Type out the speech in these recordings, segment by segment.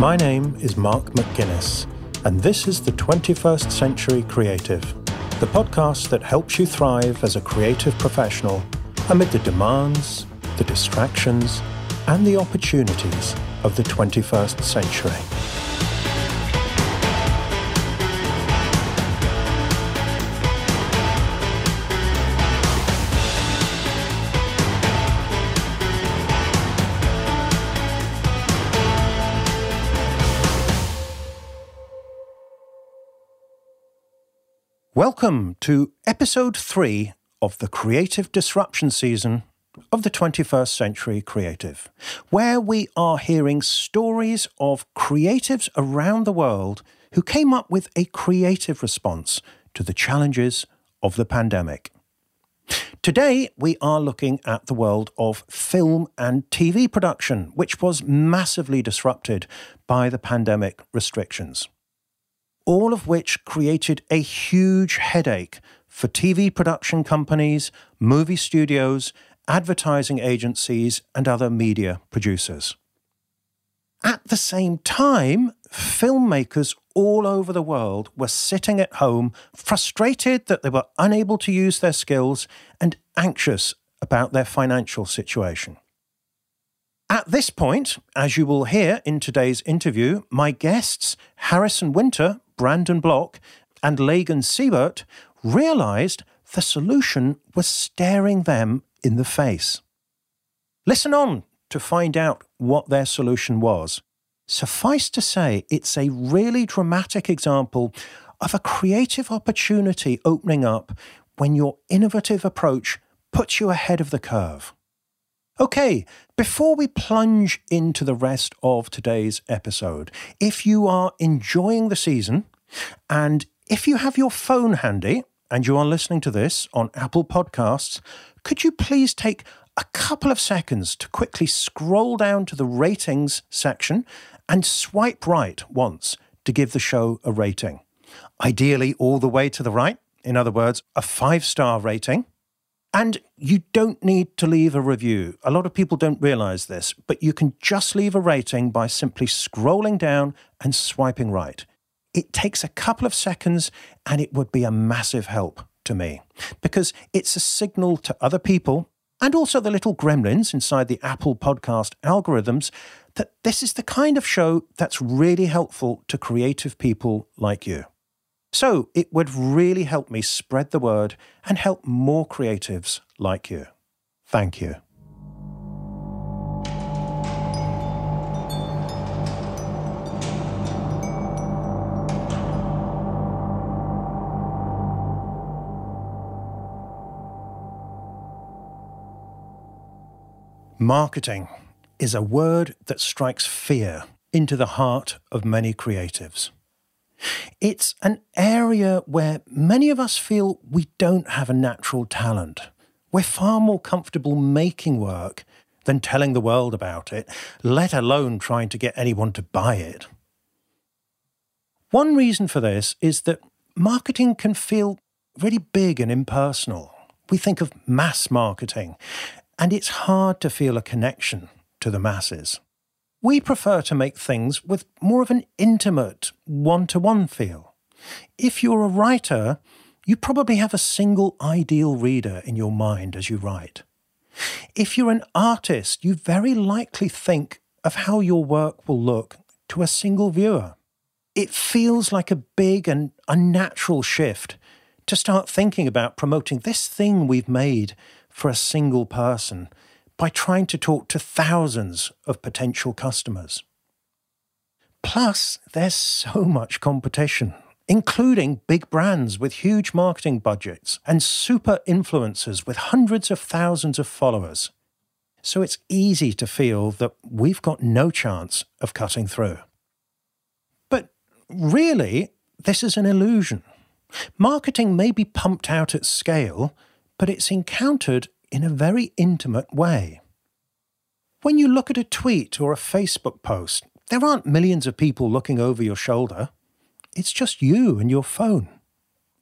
My name is Mark McGuinness, and this is the 21st Century Creative, the podcast that helps you thrive as a creative professional amid the demands, the distractions, and the opportunities of the 21st century. Welcome to episode three of the creative disruption season of the 21st Century Creative, where we are hearing stories of creatives around the world who came up with a creative response to the challenges of the pandemic. Today, we are looking at the world of film and TV production, which was massively disrupted by the pandemic restrictions all of which created a huge headache for TV production companies, movie studios, advertising agencies, and other media producers. At the same time, filmmakers all over the world were sitting at home, frustrated that they were unable to use their skills and anxious about their financial situation. At this point, as you will hear in today's interview, my guests, Harrison Winter, Brandon Bloch, and Lagan Sebert realized the solution was staring them in the face. Listen on to find out what their solution was. Suffice to say, it's a really dramatic example of a creative opportunity opening up when your innovative approach puts you ahead of the curve. Okay, before we plunge into the rest of today's episode, if you are enjoying the season and if you have your phone handy and you are listening to this on Apple Podcasts, could you please take a couple of seconds to quickly scroll down to the ratings section and swipe right once to give the show a rating? Ideally, all the way to the right. In other words, a five star rating. And you don't need to leave a review. A lot of people don't realize this, but you can just leave a rating by simply scrolling down and swiping right. It takes a couple of seconds and it would be a massive help to me because it's a signal to other people and also the little gremlins inside the Apple podcast algorithms that this is the kind of show that's really helpful to creative people like you. So it would really help me spread the word and help more creatives like you. Thank you. Marketing is a word that strikes fear into the heart of many creatives. It's an area where many of us feel we don't have a natural talent. We're far more comfortable making work than telling the world about it, let alone trying to get anyone to buy it. One reason for this is that marketing can feel really big and impersonal. We think of mass marketing, and it's hard to feel a connection to the masses. We prefer to make things with more of an intimate, one to one feel. If you're a writer, you probably have a single ideal reader in your mind as you write. If you're an artist, you very likely think of how your work will look to a single viewer. It feels like a big and unnatural shift to start thinking about promoting this thing we've made for a single person by trying to talk to thousands of potential customers. Plus, there's so much competition, including big brands with huge marketing budgets and super influencers with hundreds of thousands of followers. So it's easy to feel that we've got no chance of cutting through. But really, this is an illusion. Marketing may be pumped out at scale, but it's encountered in a very intimate way. When you look at a tweet or a Facebook post, there aren't millions of people looking over your shoulder. It's just you and your phone.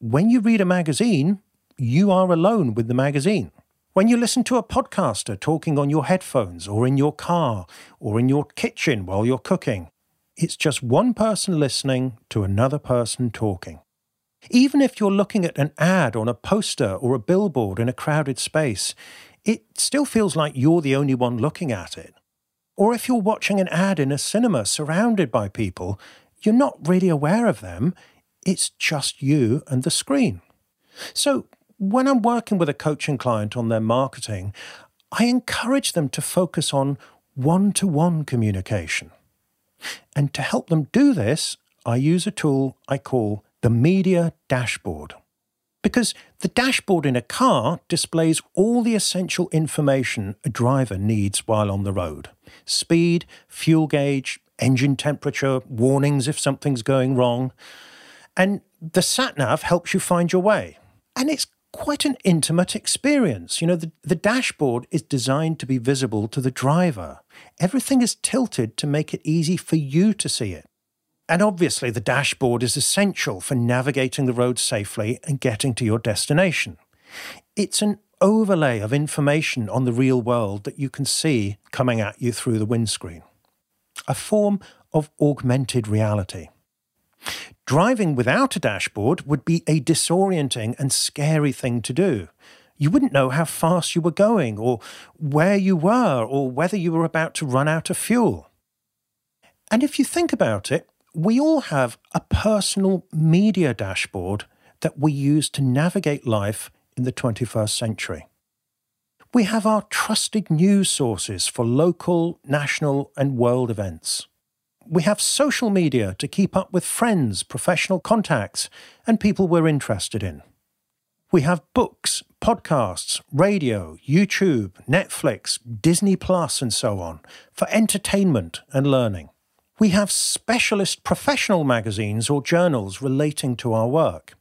When you read a magazine, you are alone with the magazine. When you listen to a podcaster talking on your headphones or in your car or in your kitchen while you're cooking, it's just one person listening to another person talking. Even if you're looking at an ad on a poster or a billboard in a crowded space, it still feels like you're the only one looking at it. Or if you're watching an ad in a cinema surrounded by people, you're not really aware of them, it's just you and the screen. So, when I'm working with a coaching client on their marketing, I encourage them to focus on one to one communication. And to help them do this, I use a tool I call the Media Dashboard. Because the dashboard in a car displays all the essential information a driver needs while on the road speed, fuel gauge, engine temperature, warnings if something's going wrong. And the sat nav helps you find your way. And it's quite an intimate experience. You know, the, the dashboard is designed to be visible to the driver. Everything is tilted to make it easy for you to see it. And obviously, the dashboard is essential for navigating the road safely and getting to your destination. It's an overlay of information on the real world that you can see coming at you through the windscreen. A form of augmented reality. Driving without a dashboard would be a disorienting and scary thing to do. You wouldn't know how fast you were going, or where you were, or whether you were about to run out of fuel. And if you think about it, we all have a personal media dashboard that we use to navigate life in the 21st century. We have our trusted news sources for local, national, and world events. We have social media to keep up with friends, professional contacts, and people we're interested in. We have books, podcasts, radio, YouTube, Netflix, Disney Plus, and so on for entertainment and learning. We have specialist professional magazines or journals relating to our work.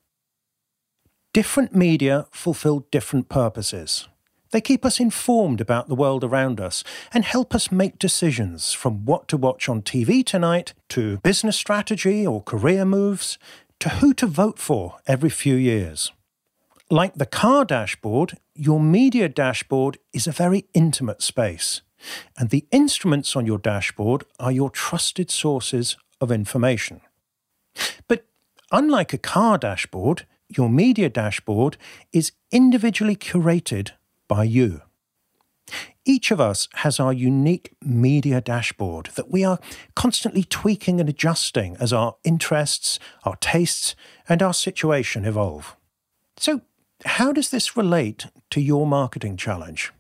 Different media fulfill different purposes. They keep us informed about the world around us and help us make decisions from what to watch on TV tonight to business strategy or career moves to who to vote for every few years. Like the car dashboard, your media dashboard is a very intimate space, and the instruments on your dashboard are your trusted sources of information. But unlike a car dashboard, your media dashboard is individually curated by you. Each of us has our unique media dashboard that we are constantly tweaking and adjusting as our interests, our tastes, and our situation evolve. So, how does this relate to your marketing challenge?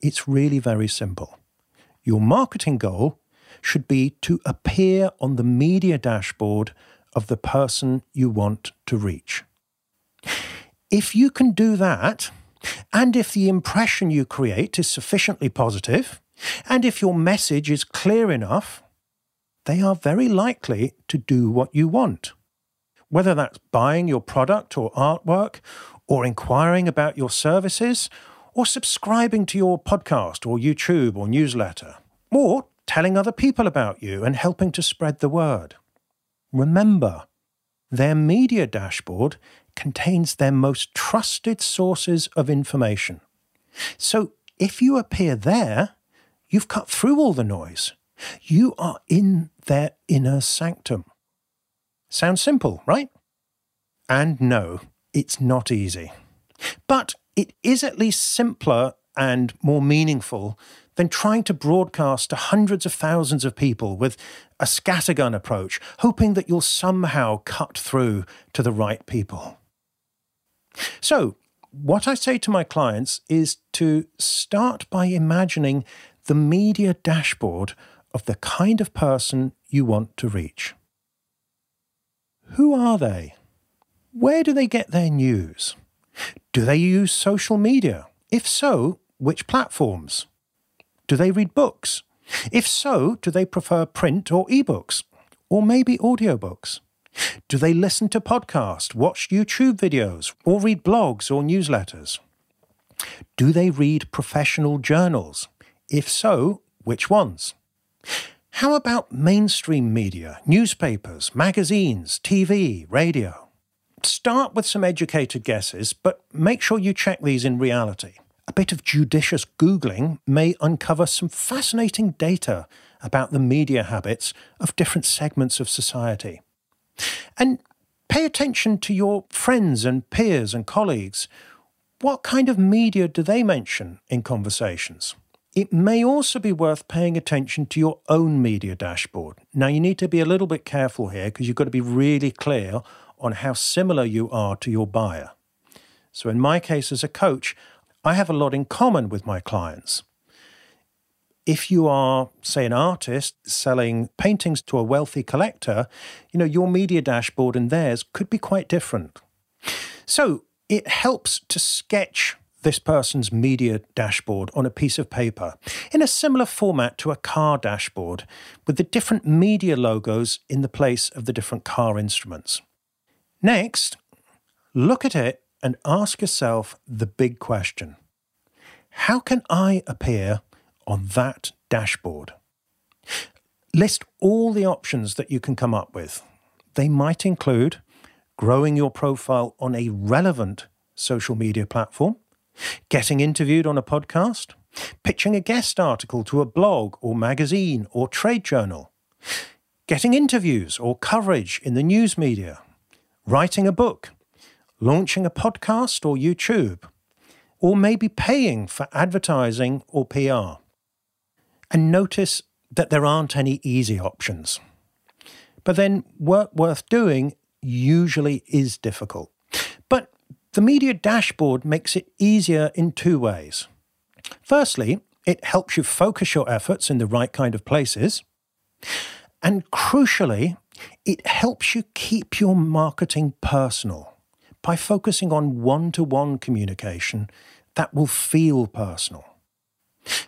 It's really very simple. Your marketing goal should be to appear on the media dashboard of the person you want to reach. If you can do that, and if the impression you create is sufficiently positive, and if your message is clear enough, they are very likely to do what you want. Whether that's buying your product or artwork, or inquiring about your services, or subscribing to your podcast or YouTube or newsletter, or telling other people about you and helping to spread the word. Remember, their media dashboard contains their most trusted sources of information. So if you appear there, you've cut through all the noise. You are in their inner sanctum. Sounds simple, right? And no, it's not easy. But it is at least simpler and more meaningful than trying to broadcast to hundreds of thousands of people with a scattergun approach, hoping that you'll somehow cut through to the right people. So, what I say to my clients is to start by imagining the media dashboard of the kind of person you want to reach. Who are they? Where do they get their news? Do they use social media? If so, which platforms? Do they read books? If so, do they prefer print or ebooks? Or maybe audiobooks? Do they listen to podcasts, watch YouTube videos, or read blogs or newsletters? Do they read professional journals? If so, which ones? How about mainstream media, newspapers, magazines, TV, radio? Start with some educated guesses, but make sure you check these in reality. A bit of judicious Googling may uncover some fascinating data about the media habits of different segments of society. And pay attention to your friends and peers and colleagues. What kind of media do they mention in conversations? It may also be worth paying attention to your own media dashboard. Now, you need to be a little bit careful here because you've got to be really clear on how similar you are to your buyer. So, in my case as a coach, I have a lot in common with my clients. If you are, say, an artist selling paintings to a wealthy collector, you know, your media dashboard and theirs could be quite different. So, it helps to sketch this person's media dashboard on a piece of paper in a similar format to a car dashboard with the different media logos in the place of the different car instruments. Next, look at it and ask yourself the big question How can I appear on that dashboard? List all the options that you can come up with. They might include growing your profile on a relevant social media platform, getting interviewed on a podcast, pitching a guest article to a blog or magazine or trade journal, getting interviews or coverage in the news media, writing a book, launching a podcast or YouTube, or maybe paying for advertising or PR. And notice that there aren't any easy options. But then work worth doing usually is difficult. But the media dashboard makes it easier in two ways. Firstly, it helps you focus your efforts in the right kind of places. And crucially, it helps you keep your marketing personal by focusing on one to one communication that will feel personal.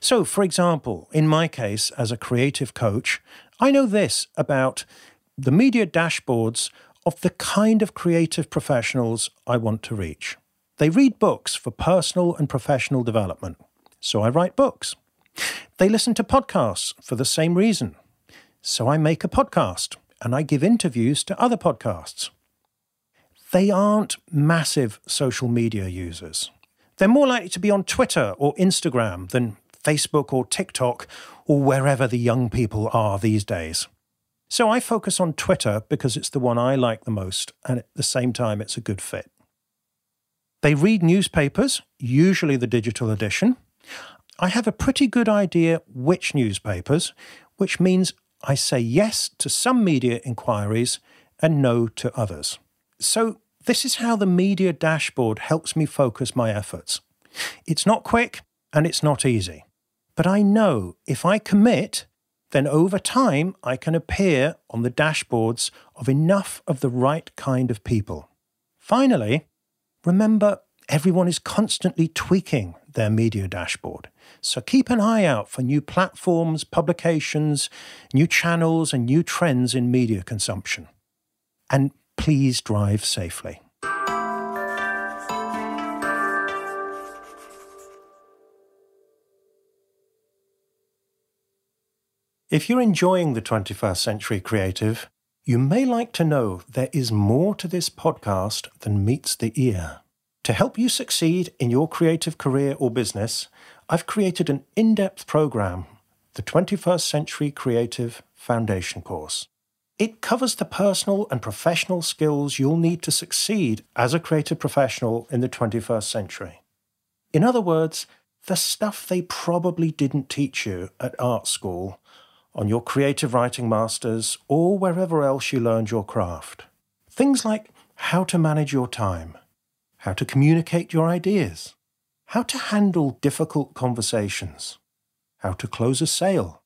So, for example, in my case as a creative coach, I know this about the media dashboards of the kind of creative professionals I want to reach. They read books for personal and professional development, so I write books. They listen to podcasts for the same reason, so I make a podcast and I give interviews to other podcasts. They aren't massive social media users. They're more likely to be on Twitter or Instagram than Facebook or TikTok or wherever the young people are these days. So I focus on Twitter because it's the one I like the most, and at the same time, it's a good fit. They read newspapers, usually the digital edition. I have a pretty good idea which newspapers, which means I say yes to some media inquiries and no to others. So, this is how the media dashboard helps me focus my efforts. It's not quick and it's not easy. But I know if I commit, then over time I can appear on the dashboards of enough of the right kind of people. Finally, remember everyone is constantly tweaking their media dashboard. So keep an eye out for new platforms, publications, new channels, and new trends in media consumption. And please drive safely. If you're enjoying the 21st Century Creative, you may like to know there is more to this podcast than meets the ear. To help you succeed in your creative career or business, I've created an in depth program, the 21st Century Creative Foundation Course. It covers the personal and professional skills you'll need to succeed as a creative professional in the 21st century. In other words, the stuff they probably didn't teach you at art school on your creative writing masters, or wherever else you learned your craft. Things like how to manage your time, how to communicate your ideas, how to handle difficult conversations, how to close a sale,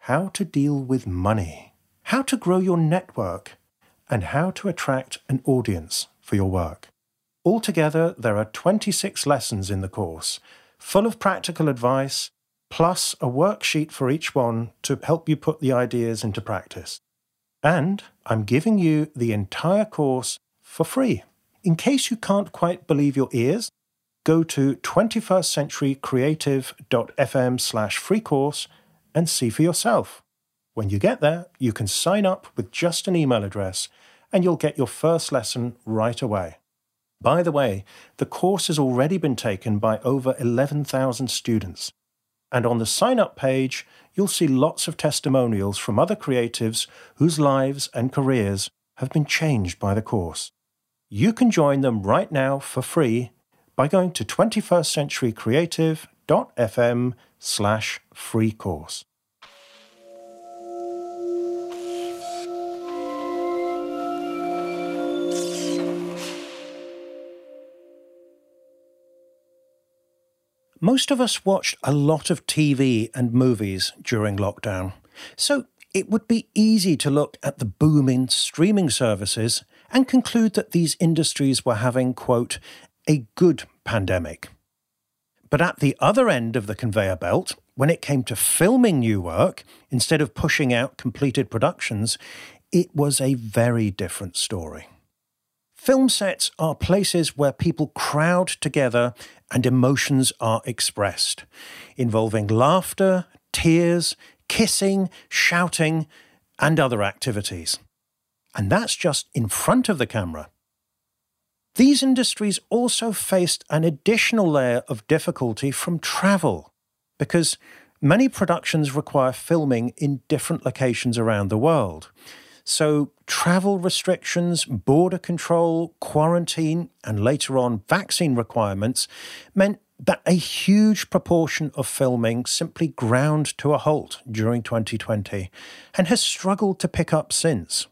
how to deal with money, how to grow your network, and how to attract an audience for your work. Altogether, there are 26 lessons in the course, full of practical advice plus a worksheet for each one to help you put the ideas into practice. And I'm giving you the entire course for free. In case you can't quite believe your ears, go to 21stcenturycreative.fm slash free course and see for yourself. When you get there, you can sign up with just an email address and you'll get your first lesson right away. By the way, the course has already been taken by over 11,000 students. And on the sign up page, you'll see lots of testimonials from other creatives whose lives and careers have been changed by the course. You can join them right now for free by going to 21stcenturycreative.fm slash free course. Most of us watched a lot of TV and movies during lockdown, so it would be easy to look at the booming streaming services and conclude that these industries were having, quote, a good pandemic. But at the other end of the conveyor belt, when it came to filming new work, instead of pushing out completed productions, it was a very different story. Film sets are places where people crowd together and emotions are expressed, involving laughter, tears, kissing, shouting, and other activities. And that's just in front of the camera. These industries also faced an additional layer of difficulty from travel, because many productions require filming in different locations around the world. So, travel restrictions, border control, quarantine, and later on vaccine requirements meant that a huge proportion of filming simply ground to a halt during 2020 and has struggled to pick up since.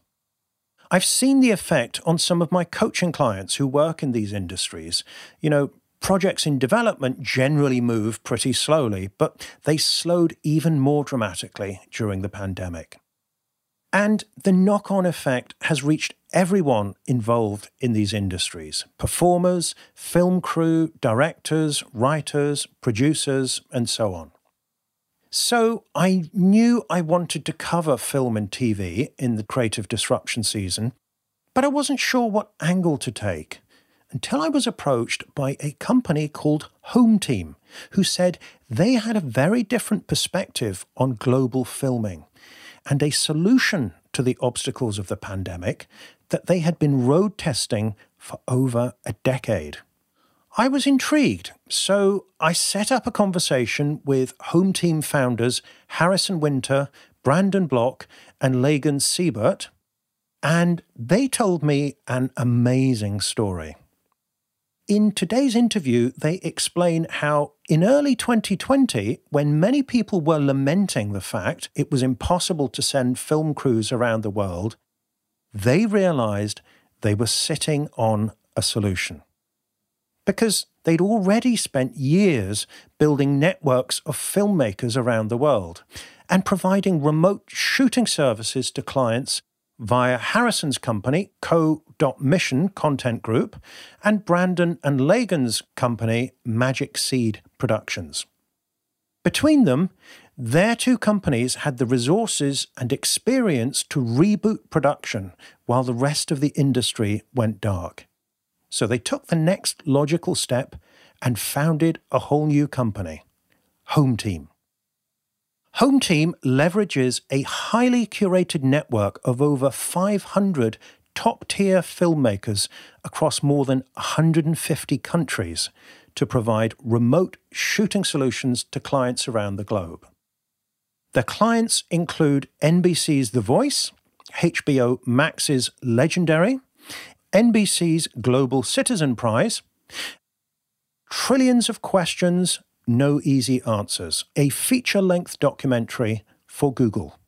I've seen the effect on some of my coaching clients who work in these industries. You know, projects in development generally move pretty slowly, but they slowed even more dramatically during the pandemic. And the knock on effect has reached everyone involved in these industries performers, film crew, directors, writers, producers, and so on. So I knew I wanted to cover film and TV in the creative disruption season, but I wasn't sure what angle to take until I was approached by a company called Hometeam, who said they had a very different perspective on global filming and a solution to the obstacles of the pandemic that they had been road testing for over a decade. I was intrigued, so I set up a conversation with Hometeam founders Harrison Winter, Brandon Bloch, and Lagan Sebert, and they told me an amazing story. In today's interview, they explain how in early 2020, when many people were lamenting the fact it was impossible to send film crews around the world, they realized they were sitting on a solution. Because they'd already spent years building networks of filmmakers around the world and providing remote shooting services to clients via Harrison's company, Co.Mission Content Group, and Brandon and Lagan's company, Magic Seed Productions. Between them, their two companies had the resources and experience to reboot production while the rest of the industry went dark. So they took the next logical step and founded a whole new company, Hometeam. Home Team leverages a highly curated network of over 500 top tier filmmakers across more than 150 countries to provide remote shooting solutions to clients around the globe. Their clients include NBC's The Voice, HBO Max's Legendary, NBC's Global Citizen Prize, Trillions of Questions no Easy Answers, a feature length documentary for Google.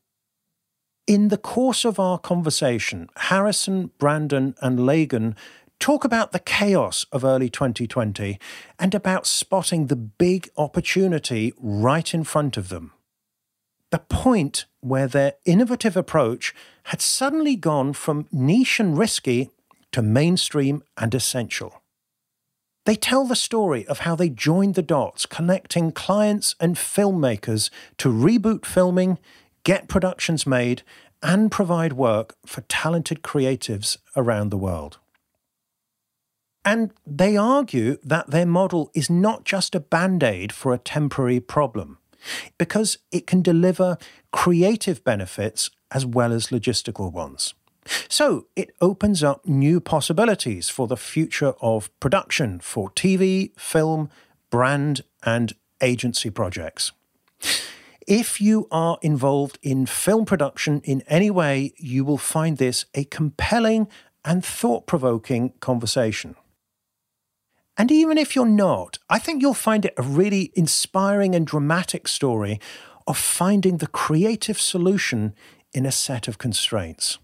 In the course of our conversation, Harrison, Brandon, and Lagan talk about the chaos of early 2020 and about spotting the big opportunity right in front of them. The point where their innovative approach had suddenly gone from niche and risky to mainstream and essential. They tell the story of how they joined the dots, connecting clients and filmmakers to reboot filming, get productions made, and provide work for talented creatives around the world. And they argue that their model is not just a band aid for a temporary problem, because it can deliver creative benefits as well as logistical ones. So it opens up new possibilities for the future of production for TV, film, brand, and agency projects. If you are involved in film production in any way, you will find this a compelling and thought provoking conversation. And even if you're not, I think you'll find it a really inspiring and dramatic story of finding the creative solution in a set of constraints.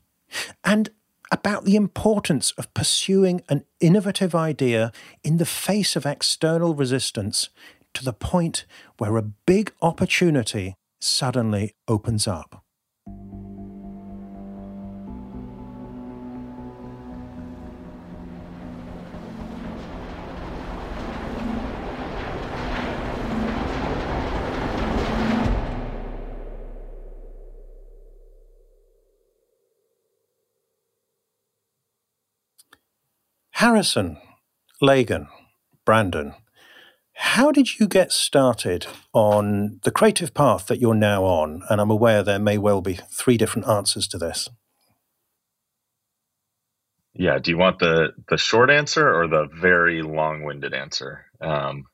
And about the importance of pursuing an innovative idea in the face of external resistance to the point where a big opportunity suddenly opens up. Harrison, Lagan, Brandon, how did you get started on the creative path that you're now on? And I'm aware there may well be three different answers to this. Yeah. Do you want the the short answer or the very long winded answer? Um,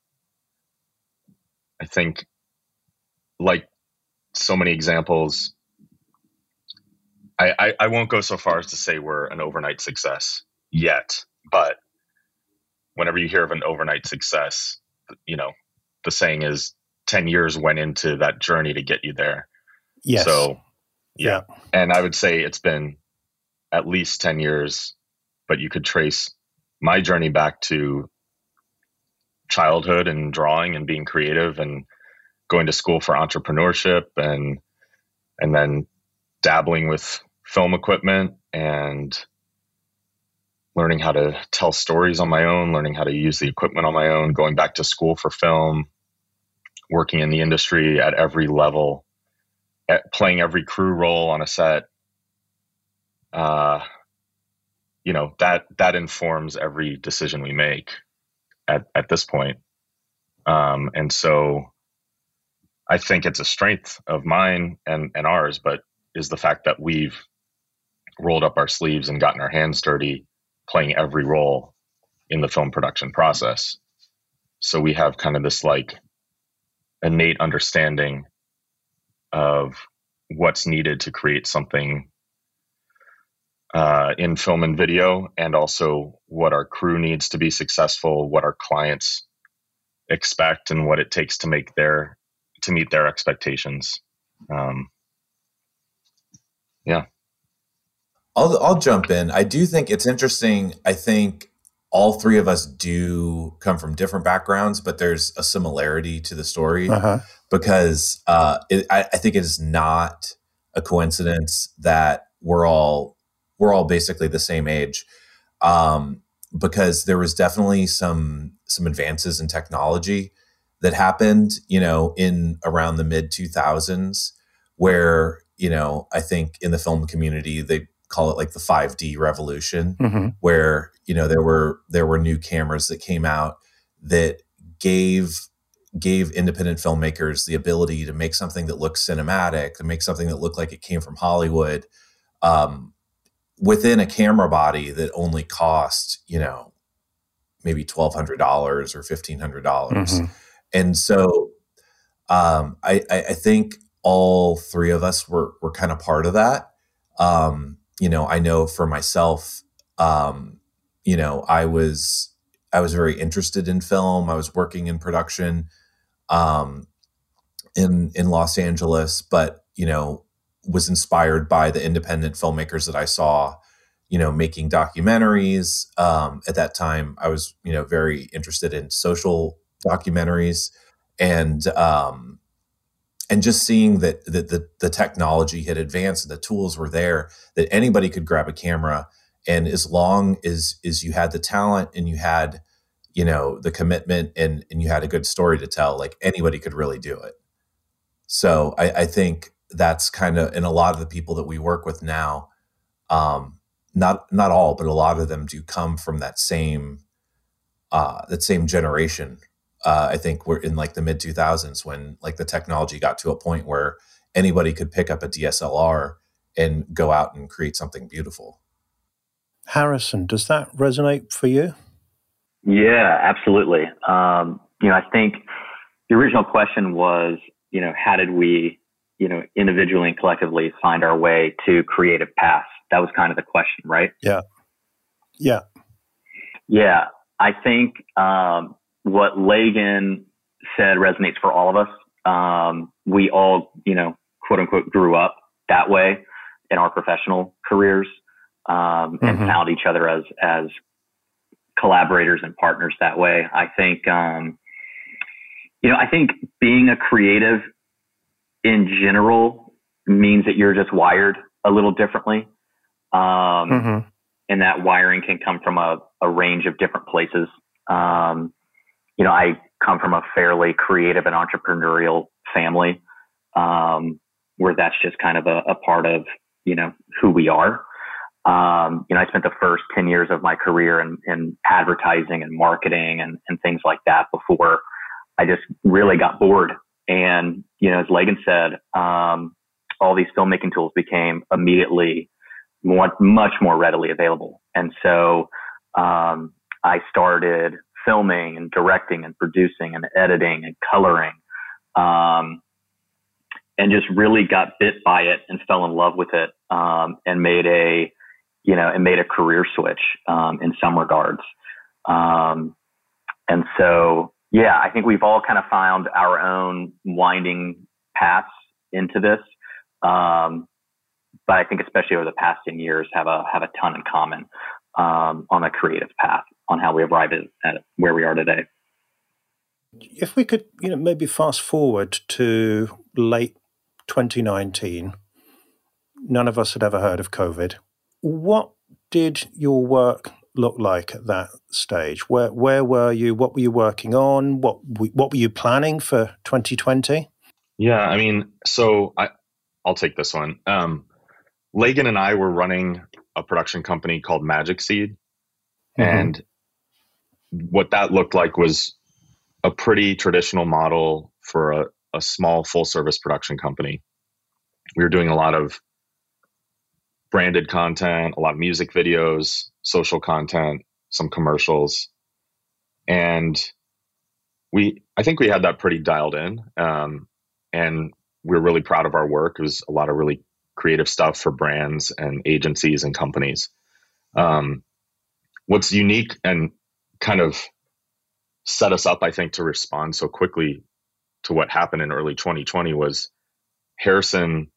I think, like so many examples, I, I, I won't go so far as to say we're an overnight success yet. But whenever you hear of an overnight success, you know, the saying is 10 years went into that journey to get you there. Yes. So, yeah. yeah. And I would say it's been at least 10 years, but you could trace my journey back to childhood and drawing and being creative and going to school for entrepreneurship and and then dabbling with film equipment and learning how to tell stories on my own, learning how to use the equipment on my own, going back to school for film, working in the industry at every level, at playing every crew role on a set. Uh, you know that that informs every decision we make at at this point. Um, and so, I think it's a strength of mine and and ours, but is the fact that we've rolled up our sleeves and gotten our hands dirty playing every role in the film production process. So we have kind of this like innate understanding of what's needed to create something uh, in film and video, and also what our crew needs to be successful, what our clients expect, and what it takes to make their to meet their expectations. Um, yeah. I'll I'll jump in. I do think it's interesting. I think all three of us do come from different backgrounds, but there's a similarity to the story uh-huh. because uh, it, I, I think it is not a coincidence that we're all we're all basically the same age. Um, because there was definitely some some advances in technology that happened, you know, in around the mid 2000s, where you know I think in the film community they call it like the 5D revolution, mm-hmm. where you know there were there were new cameras that came out that gave gave independent filmmakers the ability to make something that looked cinematic, to make something that looked like it came from Hollywood, um, within a camera body that only cost you know maybe twelve hundred dollars or fifteen hundred dollars, mm-hmm. and so um, I, I, think all three of us were were kind of part of that. Um, you know, I know for myself, um, you know, I was I was very interested in film. I was working in production um, in in Los Angeles, but you know, was inspired by the independent filmmakers that I saw, you know, making documentaries. Um, at that time, I was you know very interested in social documentaries, and um, and just seeing that, that the, the technology had advanced and the tools were there that anybody could grab a camera. And as long as as you had the talent and you had you know the commitment and and you had a good story to tell like anybody could really do it. So i, I think that's kind of and a lot of the people that we work with now um not not all but a lot of them do come from that same uh that same generation uh, I think we're in like the mid 2000s when like the technology got to a point where anybody could pick up a DSLR and go out and create something beautiful. Harrison, does that resonate for you? Yeah, absolutely. Um, you know, I think the original question was, you know, how did we, you know, individually and collectively find our way to creative paths? That was kind of the question, right? Yeah. Yeah. Yeah. I think um, what Lagan said resonates for all of us. Um, we all, you know, quote unquote, grew up that way in our professional careers um, and mm-hmm. found each other as as collaborators and partners that way. I think, um, you know, I think being a creative in general means that you're just wired a little differently. Um, mm-hmm. And that wiring can come from a, a range of different places. Um, you know, I come from a fairly creative and entrepreneurial family um, where that's just kind of a, a, part of, you know, who we are. Um, you know, I spent the first 10 years of my career in, in advertising and marketing and, and things like that before I just really got bored. And, you know, as Lagan said, um, all these filmmaking tools became immediately more, much more readily available. And so, um, I started filming and directing and producing and editing and coloring. Um, and just really got bit by it and fell in love with it um, and made a you know, and made a career switch um, in some regards. Um, and so, yeah, I think we've all kind of found our own winding paths into this. Um, but I think especially over the past 10 years have a, have a ton in common um, on a creative path on how we arrived at, at where we are today. If we could, you know, maybe fast forward to late 2019, none of us had ever heard of COVID. What did your work look like at that stage? Where where were you? What were you working on? What what were you planning for 2020? Yeah, I mean, so I I'll take this one. Um, Lagan and I were running a production company called Magic Seed, mm-hmm. and what that looked like was a pretty traditional model for a, a small full service production company. We were doing a lot of branded content, a lot of music videos, social content, some commercials. And we, I think we had that pretty dialed in. Um, and we we're really proud of our work. It was a lot of really creative stuff for brands and agencies and companies. Um, what's unique and kind of set us up, I think, to respond so quickly to what happened in early 2020 was Harrison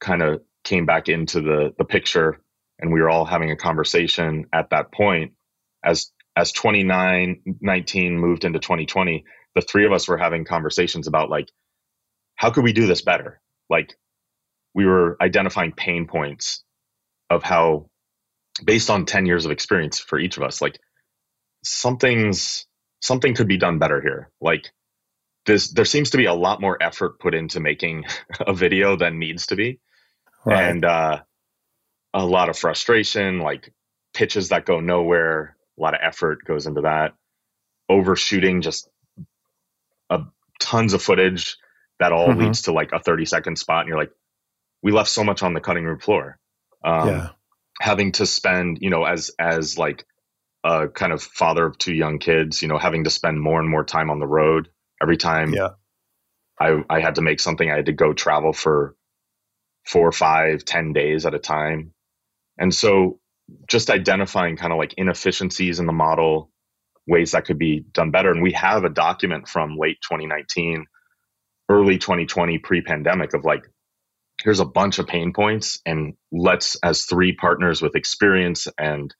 kind of came back into the the picture and we were all having a conversation at that point as as 2019 moved into 2020 the three of us were having conversations about like how could we do this better like we were identifying pain points of how based on 10 years of experience for each of us like something's something could be done better here like this there seems to be a lot more effort put into making a video than needs to be right. and uh, a lot of frustration, like pitches that go nowhere. A lot of effort goes into that. Overshooting just a, tons of footage that all mm-hmm. leads to like a 30 second spot. And you're like, we left so much on the cutting room floor. Um, yeah. Having to spend, you know, as, as like a kind of father of two young kids, you know, having to spend more and more time on the road every time yeah. I, I had to make something, I had to go travel for four, five, ten days at a time. And so just identifying kind of like inefficiencies in the model, ways that could be done better. And we have a document from late 2019, early 2020, pre pandemic of like, here's a bunch of pain points. And let's, as three partners with experience and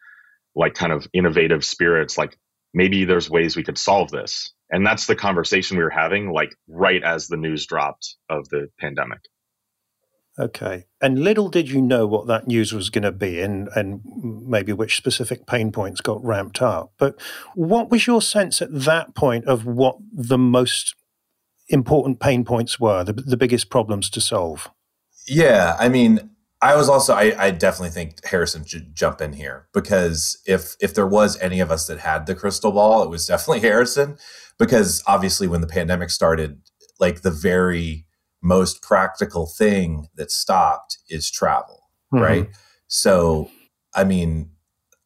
like kind of innovative spirits, like maybe there's ways we could solve this. And that's the conversation we were having, like right as the news dropped of the pandemic. Okay. And little did you know what that news was going to be and, and maybe which specific pain points got ramped up. But what was your sense at that point of what the most important pain points were, the, the biggest problems to solve? Yeah. I mean, I was also I, I, definitely think Harrison should jump in here because if if there was any of us that had the crystal ball, it was definitely Harrison. Because obviously when the pandemic started, like the very most practical thing that stopped is travel. mm-hmm. right? So, I mean,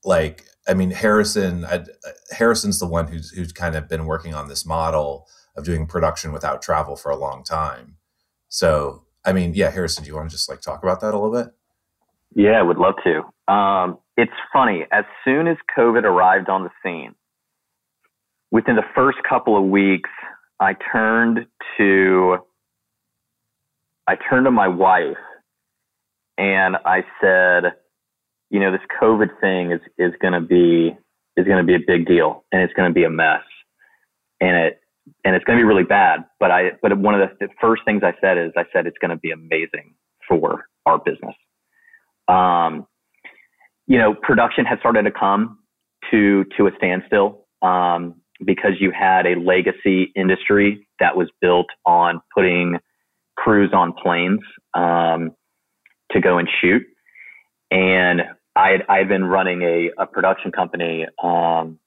like, I mean, Harrison, I, Harrison's the one who's who's kind of been working on this model of doing production without travel for a long time. So, I mean, yeah, Harrison, do you want to just like talk about that a little bit? Yeah, I would love to. Um, it's funny. As soon as COVID arrived on the scene, within the first couple of weeks, I turned to I turned to my wife and I said, you know, this COVID thing is is going to be is going to be a big deal and it's going to be a mess. And it and it's going to be really bad. But I, but one of the, the first things I said is I said it's going to be amazing for our business. Um, you know, production had started to come to to a standstill um, because you had a legacy industry that was built on putting crews on planes um, to go and shoot, and I I had been running a, a production company um,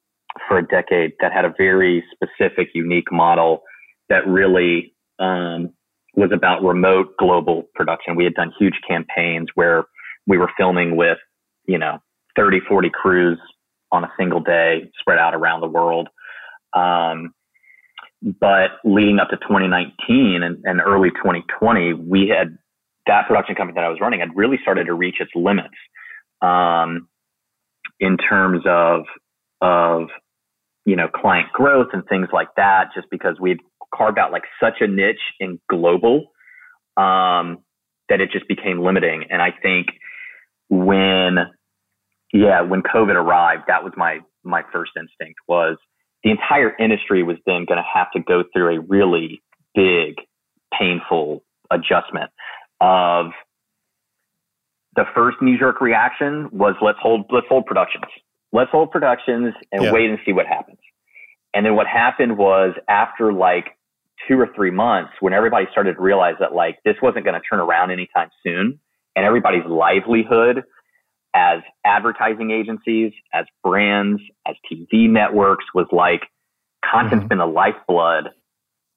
for a decade that had a very specific, unique model that really um, was about remote global production. We had done huge campaigns where we were filming with, you know, 30, 40 crews on a single day spread out around the world. Um, but leading up to 2019 and, and, early 2020, we had that production company that I was running had really started to reach its limits um, in terms of of you know, client growth and things like that, just because we've carved out like such a niche in global um, that it just became limiting. And I think when, yeah, when COVID arrived, that was my my first instinct was the entire industry was then going to have to go through a really big, painful adjustment of the first knee jerk reaction was let's hold let's hold productions let's hold productions and yeah. wait and see what happens. And then what happened was after like two or three months, when everybody started to realize that like this wasn't going to turn around anytime soon, and everybody's livelihood as advertising agencies, as brands, as TV networks was like content's mm-hmm. been the lifeblood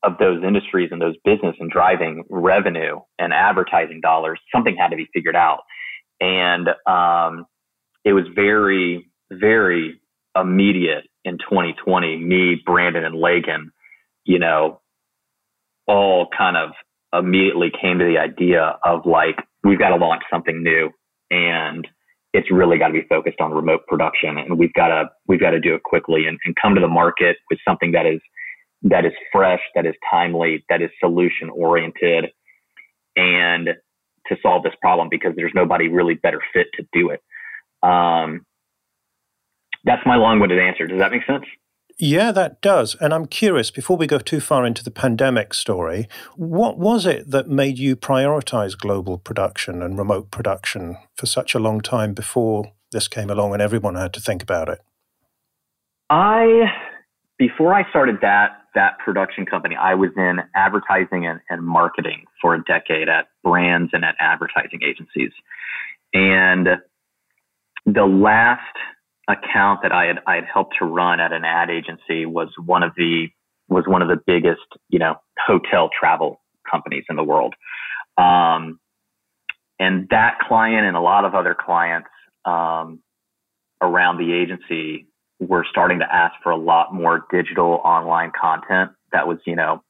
of those industries and those business and driving revenue and advertising dollars. Something had to be figured out. And um, it was very very immediate in 2020. Me, Brandon, and Lagan, you know, all kind of immediately came to the idea of like, we've got to launch something new and it's really got to be focused on remote production and we've got to we've got to do it quickly and, and come to the market with something that is that is fresh that is timely that is solution oriented and to solve this problem because there's nobody really better fit to do it um, that's my long-winded answer. Does that make sense? Yeah, that does. And I'm curious, before we go too far into the pandemic story, what was it that made you prioritize global production and remote production for such a long time before this came along and everyone had to think about it? I, before I started that, that production company, I was in advertising and, and marketing for a decade at brands and at advertising agencies. And the last account that I had I had helped to run at an ad agency was one of the was one of the biggest you know hotel travel companies in the world, um, and that client and a lot of other clients um, around the agency were starting to ask for a lot more digital online content that was you know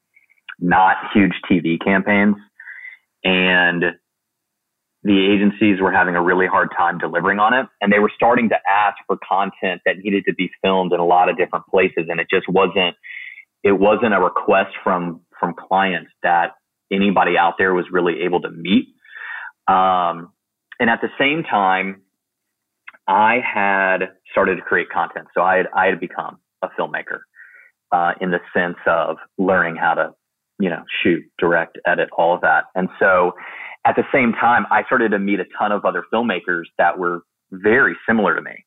not huge TV campaigns. And the agencies were having a really hard time delivering on it and they were starting to ask for content that needed to be filmed in a lot of different places and it just wasn't it wasn't a request from from clients that anybody out there was really able to meet. Um, and at the same time i had started to create content. So i had i had become a filmmaker uh, in the sense of learning how to you know shoot direct edit all of that. And so at the same time, I started to meet a ton of other filmmakers that were very similar to me.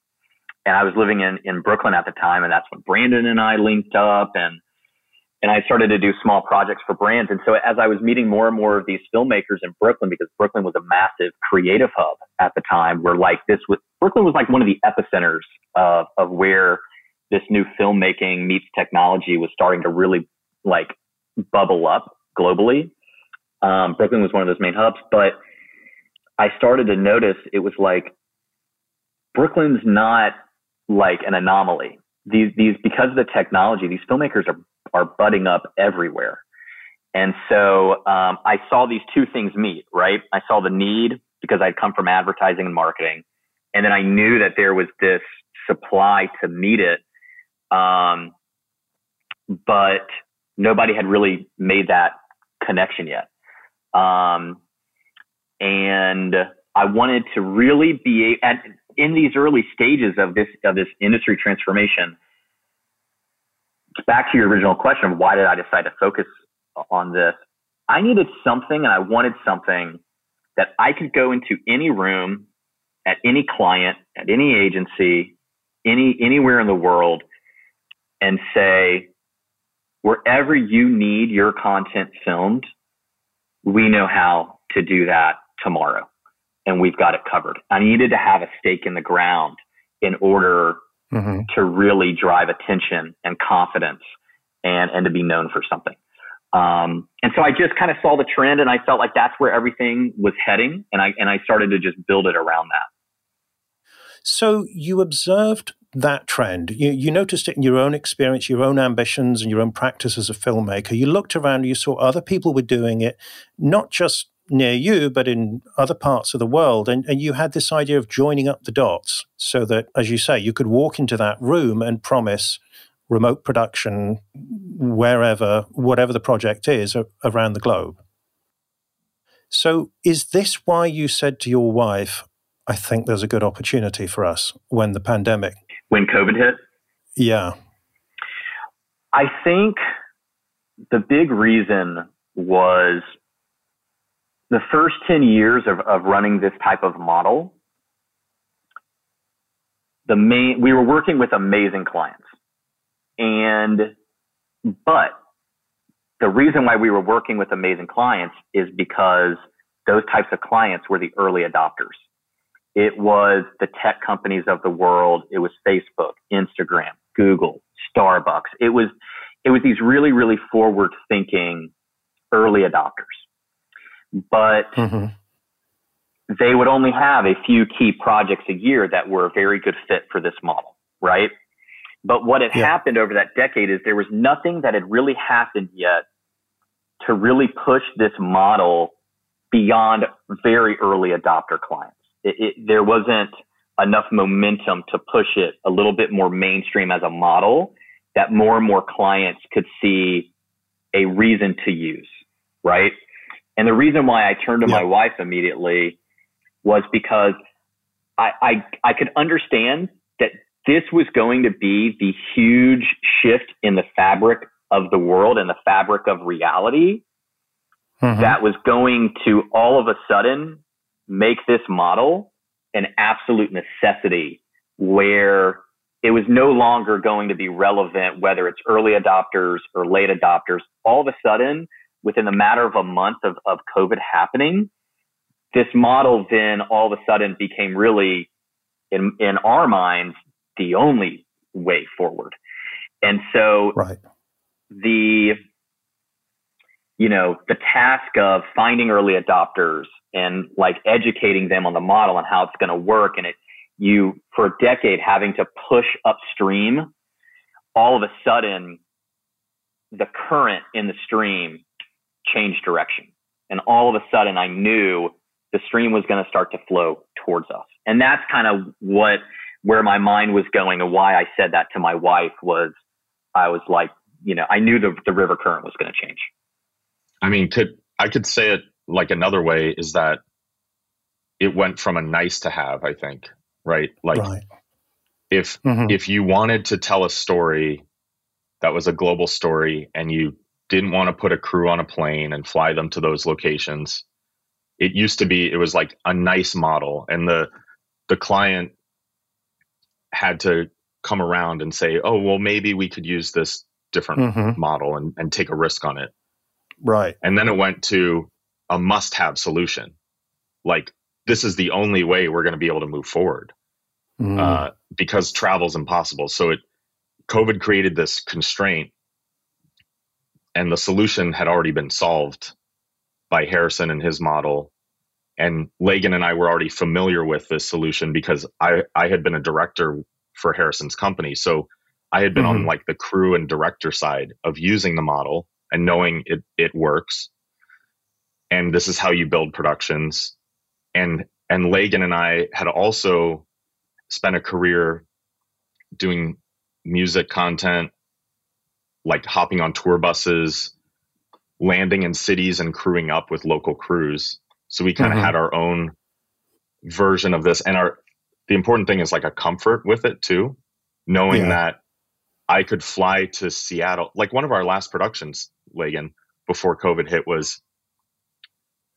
And I was living in, in Brooklyn at the time, and that's when Brandon and I linked up and and I started to do small projects for brands. And so as I was meeting more and more of these filmmakers in Brooklyn, because Brooklyn was a massive creative hub at the time, where like this was Brooklyn was like one of the epicenters of of where this new filmmaking meets technology was starting to really like bubble up globally. Um, Brooklyn was one of those main hubs, but I started to notice it was like Brooklyn's not like an anomaly. These these because of the technology, these filmmakers are are budding up everywhere. And so um, I saw these two things meet, right? I saw the need because I'd come from advertising and marketing. And then I knew that there was this supply to meet it. Um, but nobody had really made that connection yet. Um, and I wanted to really be at in these early stages of this of this industry transformation. Back to your original question, why did I decide to focus on this? I needed something, and I wanted something that I could go into any room, at any client, at any agency, any anywhere in the world, and say, wherever you need your content filmed, we know how to do that tomorrow and we've got it covered. I needed to have a stake in the ground in order mm-hmm. to really drive attention and confidence and, and to be known for something. Um, and so I just kind of saw the trend and I felt like that's where everything was heading. And I, and I started to just build it around that. So you observed that trend. You, you noticed it in your own experience, your own ambitions, and your own practice as a filmmaker. You looked around, you saw other people were doing it, not just near you, but in other parts of the world. And, and you had this idea of joining up the dots so that, as you say, you could walk into that room and promise remote production wherever, whatever the project is around the globe. So, is this why you said to your wife, I think there's a good opportunity for us when the pandemic? When COVID hit? Yeah. I think the big reason was the first 10 years of, of running this type of model, the main, we were working with amazing clients. And, but the reason why we were working with amazing clients is because those types of clients were the early adopters. It was the tech companies of the world. It was Facebook, Instagram, Google, Starbucks. It was, it was these really, really forward thinking early adopters but mm-hmm. they would only have a few key projects a year that were a very good fit for this model, right? But what had yeah. happened over that decade is there was nothing that had really happened yet to really push this model beyond very early adopter clients. It, it, there wasn't enough momentum to push it a little bit more mainstream as a model that more and more clients could see a reason to use, right? And the reason why I turned to yeah. my wife immediately was because I, I, I could understand that this was going to be the huge shift in the fabric of the world and the fabric of reality mm-hmm. that was going to all of a sudden make this model an absolute necessity where it was no longer going to be relevant whether it's early adopters or late adopters. All of a sudden, within the matter of a month of, of COVID happening, this model then all of a sudden became really, in, in our minds, the only way forward. And so right. the, you know, the task of finding early adopters and like educating them on the model and how it's going to work and it, you for a decade having to push upstream, all of a sudden the current in the stream changed direction. And all of a sudden I knew the stream was going to start to flow towards us. And that's kind of what, where my mind was going and why I said that to my wife was I was like, you know, I knew the, the river current was going to change. I mean, could, I could say it like another way is that it went from a nice to have, I think, right? Like right. if, mm-hmm. if you wanted to tell a story that was a global story and you didn't want to put a crew on a plane and fly them to those locations. It used to be it was like a nice model and the the client had to come around and say, "Oh, well maybe we could use this different mm-hmm. model and and take a risk on it." Right. And then it went to a must-have solution. Like this is the only way we're going to be able to move forward. Mm. Uh, because travel's impossible. So it COVID created this constraint and the solution had already been solved by Harrison and his model And Lagan and I were already familiar with this solution because I, I had been a director for Harrison's company. So I had been mm-hmm. on like the crew and director side of using the model and knowing it, it works. And this is how you build productions. And and Lagan and I had also spent a career doing music content, like hopping on tour buses, landing in cities and crewing up with local crews. So we kind of mm-hmm. had our own version of this. And our the important thing is like a comfort with it too, knowing yeah. that I could fly to Seattle. Like one of our last productions, Lagan, before COVID hit was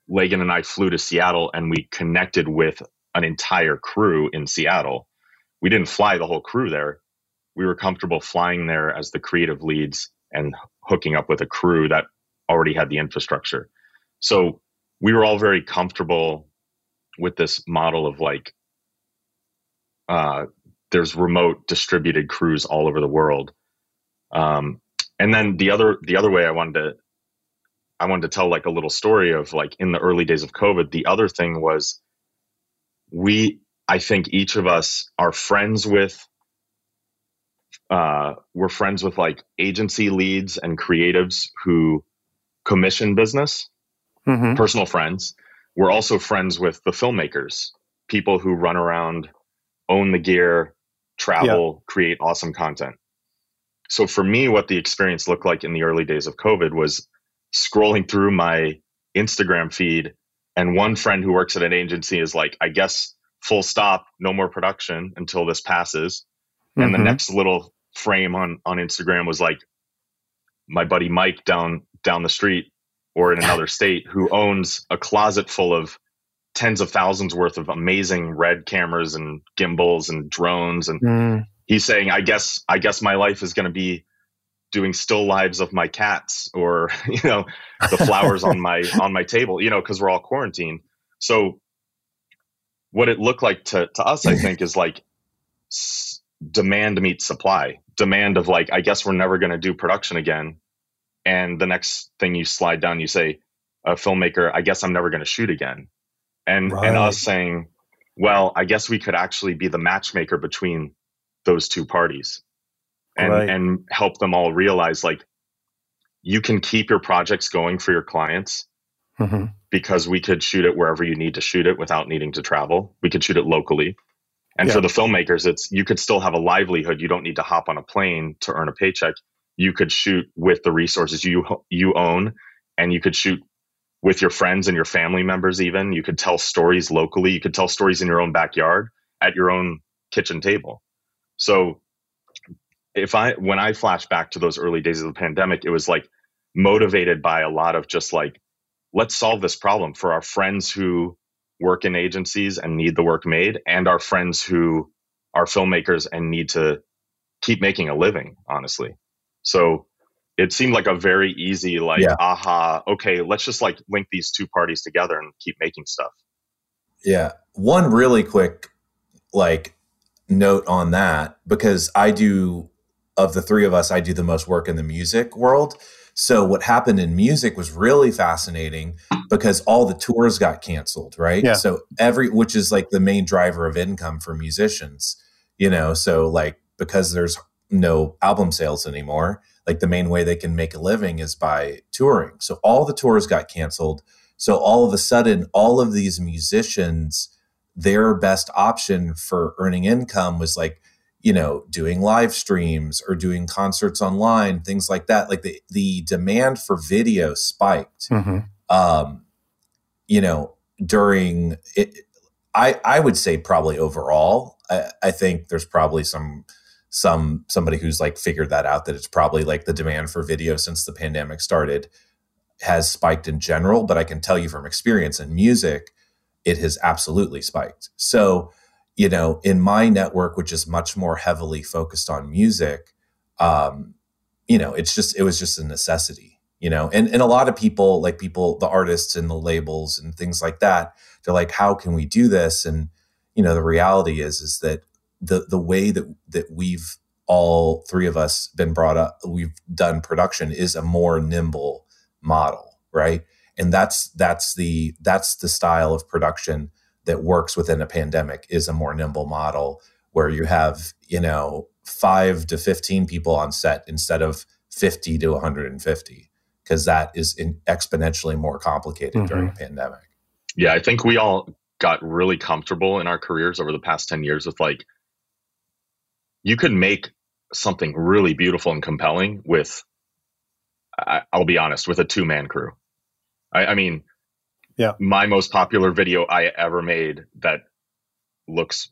Lagan and I flew to Seattle and we connected with an entire crew in Seattle. We didn't fly the whole crew there. We were comfortable flying there as the creative leads and hooking up with a crew that already had the infrastructure. So we were all very comfortable with this model of like uh, there's remote distributed crews all over the world. Um, and then the other the other way I wanted to I wanted to tell like a little story of like in the early days of COVID. The other thing was we I think each of us are friends with uh, we're friends with like agency leads and creatives who commission business, mm-hmm. personal friends. We're also friends with the filmmakers, people who run around, own the gear, travel, yeah. create awesome content. So for me, what the experience looked like in the early days of COVID was scrolling through my Instagram feed, and one friend who works at an agency is like, I guess full stop, no more production until this passes. Mm-hmm. And the mm-hmm. next little frame on on Instagram was like my buddy Mike down down the street or in another state who owns a closet full of tens of thousands worth of amazing red cameras and gimbals and drones and mm. he's saying i guess i guess my life is going to be doing still lives of my cats or you know the flowers on my on my table you know because we're all quarantined. So what it looked like to, to us i think is like s- demand meets supply. Demand of like i guess we're never going to do production again. And the next thing you slide down you say a filmmaker i guess i'm never going to shoot again. And right. and us saying well i guess we could actually be the matchmaker between those two parties and right. and help them all realize like you can keep your projects going for your clients mm-hmm. because we could shoot it wherever you need to shoot it without needing to travel. We could shoot it locally. And yeah. for the filmmakers, it's you could still have a livelihood. You don't need to hop on a plane to earn a paycheck. You could shoot with the resources you you own, and you could shoot with your friends and your family members. Even you could tell stories locally. You could tell stories in your own backyard at your own kitchen table. So if I when I flash back to those early days of the pandemic, it was like motivated by a lot of just like, let's solve this problem for our friends who work in agencies and need the work made, and our friends who are filmmakers and need to keep making a living, honestly. So it seemed like a very easy, like, yeah. aha, okay, let's just like link these two parties together and keep making stuff. Yeah. One really quick, like, note on that because I do of the three of us, I do the most work in the music world. So what happened in music was really fascinating because all the tours got canceled, right? Yeah. So every which is like the main driver of income for musicians, you know, so like because there's no album sales anymore, like the main way they can make a living is by touring. So all the tours got canceled. So all of a sudden all of these musicians their best option for earning income was like you know doing live streams or doing concerts online things like that like the the demand for video spiked mm-hmm. um you know during it i i would say probably overall I, I think there's probably some some somebody who's like figured that out that it's probably like the demand for video since the pandemic started has spiked in general but i can tell you from experience in music it has absolutely spiked so you know, in my network, which is much more heavily focused on music, um, you know, it's just it was just a necessity, you know. And and a lot of people, like people, the artists and the labels and things like that, they're like, how can we do this? And you know, the reality is is that the the way that that we've all three of us been brought up, we've done production is a more nimble model, right? and that's that's the that's the style of production that works within a pandemic is a more nimble model where you have you know 5 to 15 people on set instead of 50 to 150 because that is exponentially more complicated mm-hmm. during a pandemic yeah i think we all got really comfortable in our careers over the past 10 years with like you could make something really beautiful and compelling with I, will be honest with a two man crew I, I mean yeah. My most popular video i ever made that looks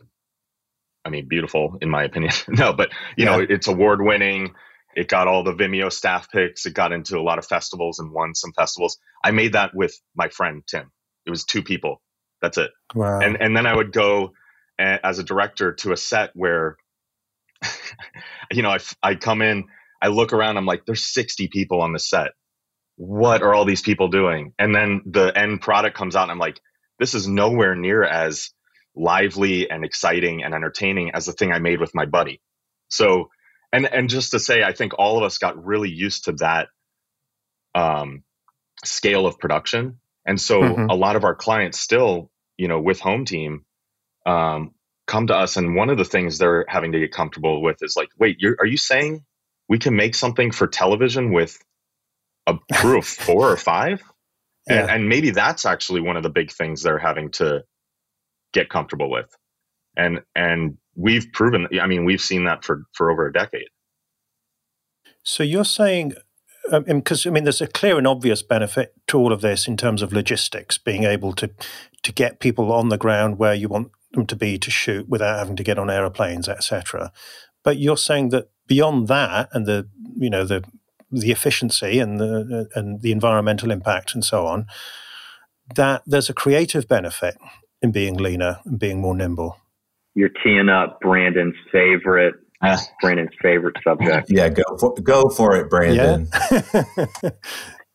i mean beautiful in my opinion. No but you yeah. know it's award winning it got all the vimeo staff picks. It got into a lot of festivals and won some festivals. I made that with my friend tim. It was two people. That's it. Wow. and and then i would go as a director to a set where you know, I, I come in, I look around, I'm like, there's 60 people on the set. What are all these people doing? And then the end product comes out, and I'm like, this is nowhere near as lively and exciting and entertaining as the thing I made with my buddy. So, and and just to say, I think all of us got really used to that um, scale of production, and so mm-hmm. a lot of our clients still, you know, with Hometeam, um, come to us and one of the things they're having to get comfortable with is like wait are you saying we can make something for television with a crew of four or five yeah. and, and maybe that's actually one of the big things they're having to get comfortable with and and we've proven i mean we've seen that for for over a decade so you're saying because um, I mean, there's a clear and obvious benefit to all of this in terms of logistics, being able to to get people on the ground where you want them to be to shoot without having to get on aeroplanes, etc. But you're saying that beyond that, and the you know the the efficiency and the and the environmental impact and so on, that there's a creative benefit in being leaner and being more nimble. You're teeing up Brandon's favorite ah. Brandon's favorite subject. Yeah, go for go for it, Brandon. Yeah.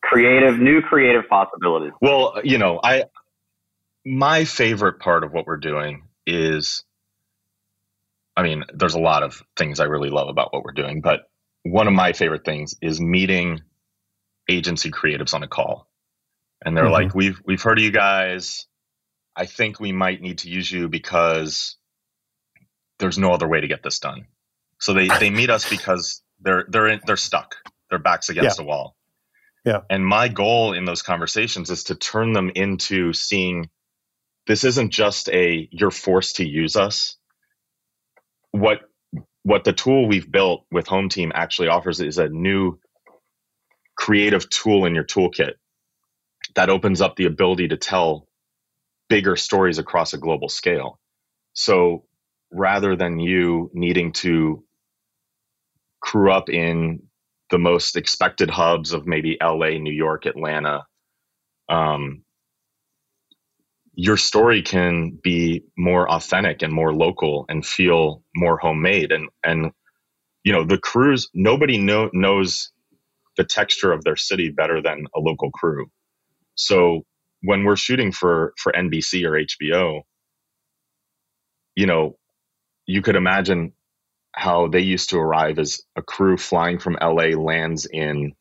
creative, new creative possibilities. Well, you know, I my favorite part of what we're doing is I mean, there's a lot of things I really love about what we're doing, but one of my favorite things is meeting agency creatives on a call. And they're mm-hmm. like, "We've we've heard of you guys. I think we might need to use you because there's no other way to get this done." So they they meet us because they're they're in, they're stuck. Their backs against yeah. a wall. Yeah. And my goal in those conversations is to turn them into seeing this isn't just a you're forced to use us. What what the tool we've built with Hometeam actually offers is a new creative tool in your toolkit that opens up the ability to tell bigger stories across a global scale. So rather than you needing to crew up in the most expected hubs of maybe LA, New York, Atlanta, um, your story can be more authentic and more local and feel more homemade and and you know the crews nobody know, knows the texture of their city better than a local crew so when we're shooting for for NBC or HBO you know you could imagine how they used to arrive as a crew flying from LA lands in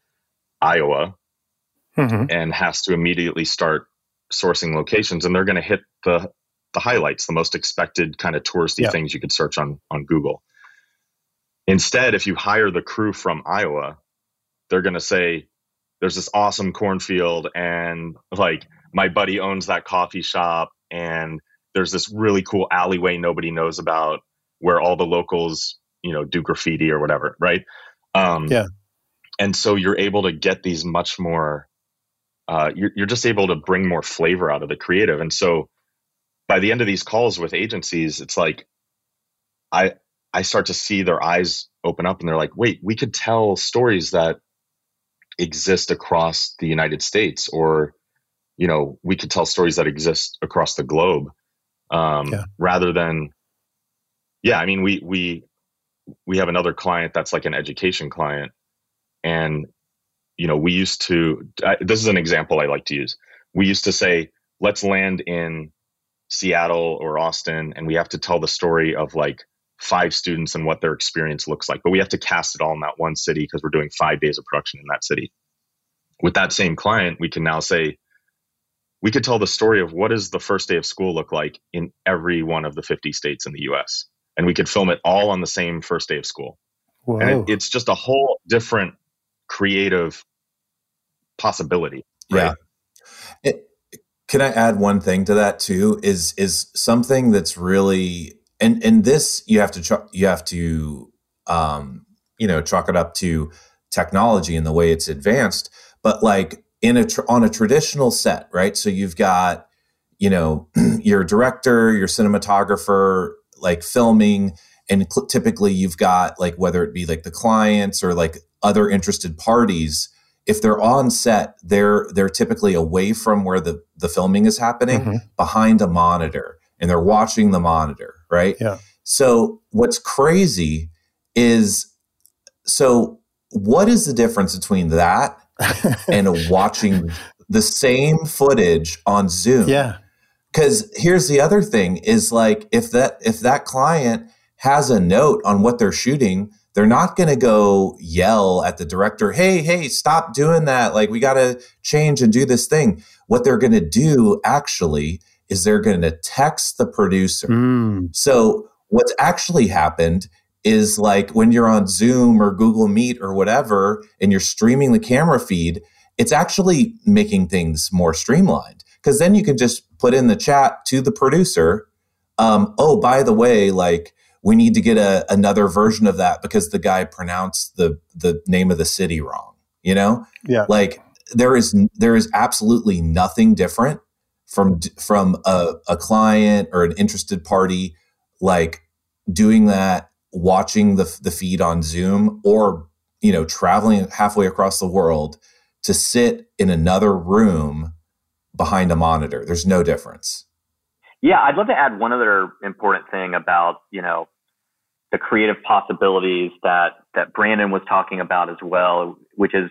Iowa mm-hmm. and has to immediately start sourcing locations and they're going to hit the the highlights the most expected kind of touristy things you could search on on google. Instead if you hire the crew from iowa they're going to say there's this awesome cornfield and like my buddy owns that coffee shop and there's this really cool alleyway nobody knows about where all the locals you know do graffiti or whatever right? Um yeah. and so you're able to get these much more uh, you're, you're just able to bring more flavor out of the creative. And so by the end of these calls with agencies, it's like I I start to see their eyes open up and they're like, wait, we could tell stories that exist across the United States, or you know, we could tell stories that exist across the globe, um, yeah. rather than, yeah. I mean, we we we have another client that's like an education client, and you know, we used to, uh, this is an example I like to use. We used to say, let's land in Seattle or Austin, and we have to tell the story of like five students and what their experience looks like. But we have to cast it all in that one city because we're doing five days of production in that city. With that same client, we can now say, we could tell the story of what does the first day of school look like in every one of the 50 states in the US. And we could film it all on the same first day of school. Whoa. And it, it's just a whole different creative possibility. Right? Yeah. It, can I add one thing to that too? Is is something that's really and and this you have to you have to um, you know chalk it up to technology and the way it's advanced. But like in a tr- on a traditional set, right? So you've got you know your director, your cinematographer, like filming, and cl- typically you've got like whether it be like the clients or like other interested parties if they're on set, they're they're typically away from where the the filming is happening, mm-hmm. behind a monitor, and they're watching the monitor, right? Yeah. So what's crazy is so what is the difference between that and watching the same footage on Zoom? Yeah. Cuz here's the other thing is like if that if that client has a note on what they're shooting, they're not going to go yell at the director, hey, hey, stop doing that. Like, we got to change and do this thing. What they're going to do actually is they're going to text the producer. Mm. So, what's actually happened is like when you're on Zoom or Google Meet or whatever, and you're streaming the camera feed, it's actually making things more streamlined because then you can just put in the chat to the producer. Um, oh, by the way, like, we need to get a, another version of that because the guy pronounced the the name of the city wrong you know? Yeah. Like there is there is absolutely nothing different from from a, a client or an interested party like doing that watching the the feed on zoom or you know traveling halfway across the world to sit in another room behind a monitor. There's no difference. Yeah, I'd love to add one other important thing about, you know, the creative possibilities that that Brandon was talking about as well, which is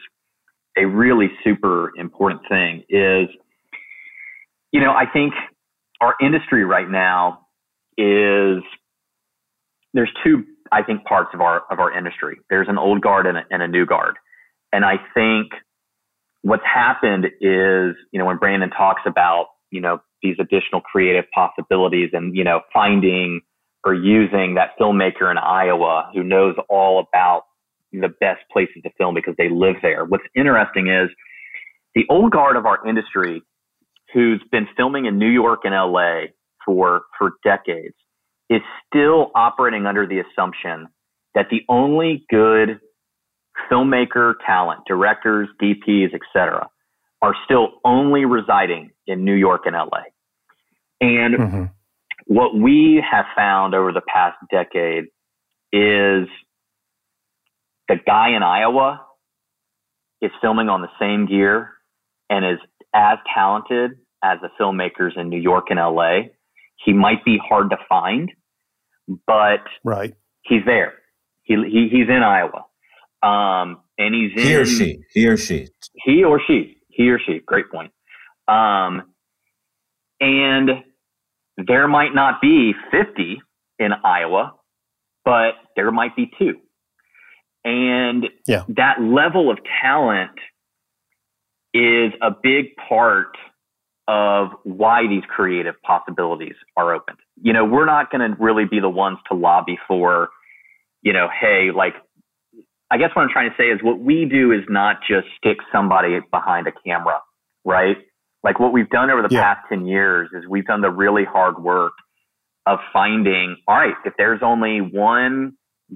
a really super important thing is you know, I think our industry right now is there's two I think parts of our of our industry. There's an old guard and a, and a new guard. And I think what's happened is, you know, when Brandon talks about, you know, these additional creative possibilities and, you know, finding using that filmmaker in Iowa who knows all about the best places to film because they live there. What's interesting is the old guard of our industry who's been filming in New York and LA for, for decades is still operating under the assumption that the only good filmmaker talent, directors, DPs, etc., are still only residing in New York and LA. And mm-hmm. What we have found over the past decade is the guy in Iowa is filming on the same gear and is as talented as the filmmakers in New York and LA. He might be hard to find, but right. he's there. He, he he's in Iowa. Um, and he's in, he or she, he or she, he or she he or she. Great point. Um, and there might not be 50 in Iowa, but there might be two. And yeah. that level of talent is a big part of why these creative possibilities are opened. You know, we're not going to really be the ones to lobby for, you know, hey, like I guess what I'm trying to say is what we do is not just stick somebody behind a camera, right? Like what we've done over the yeah. past 10 years is we've done the really hard work of finding, all right, if there's only one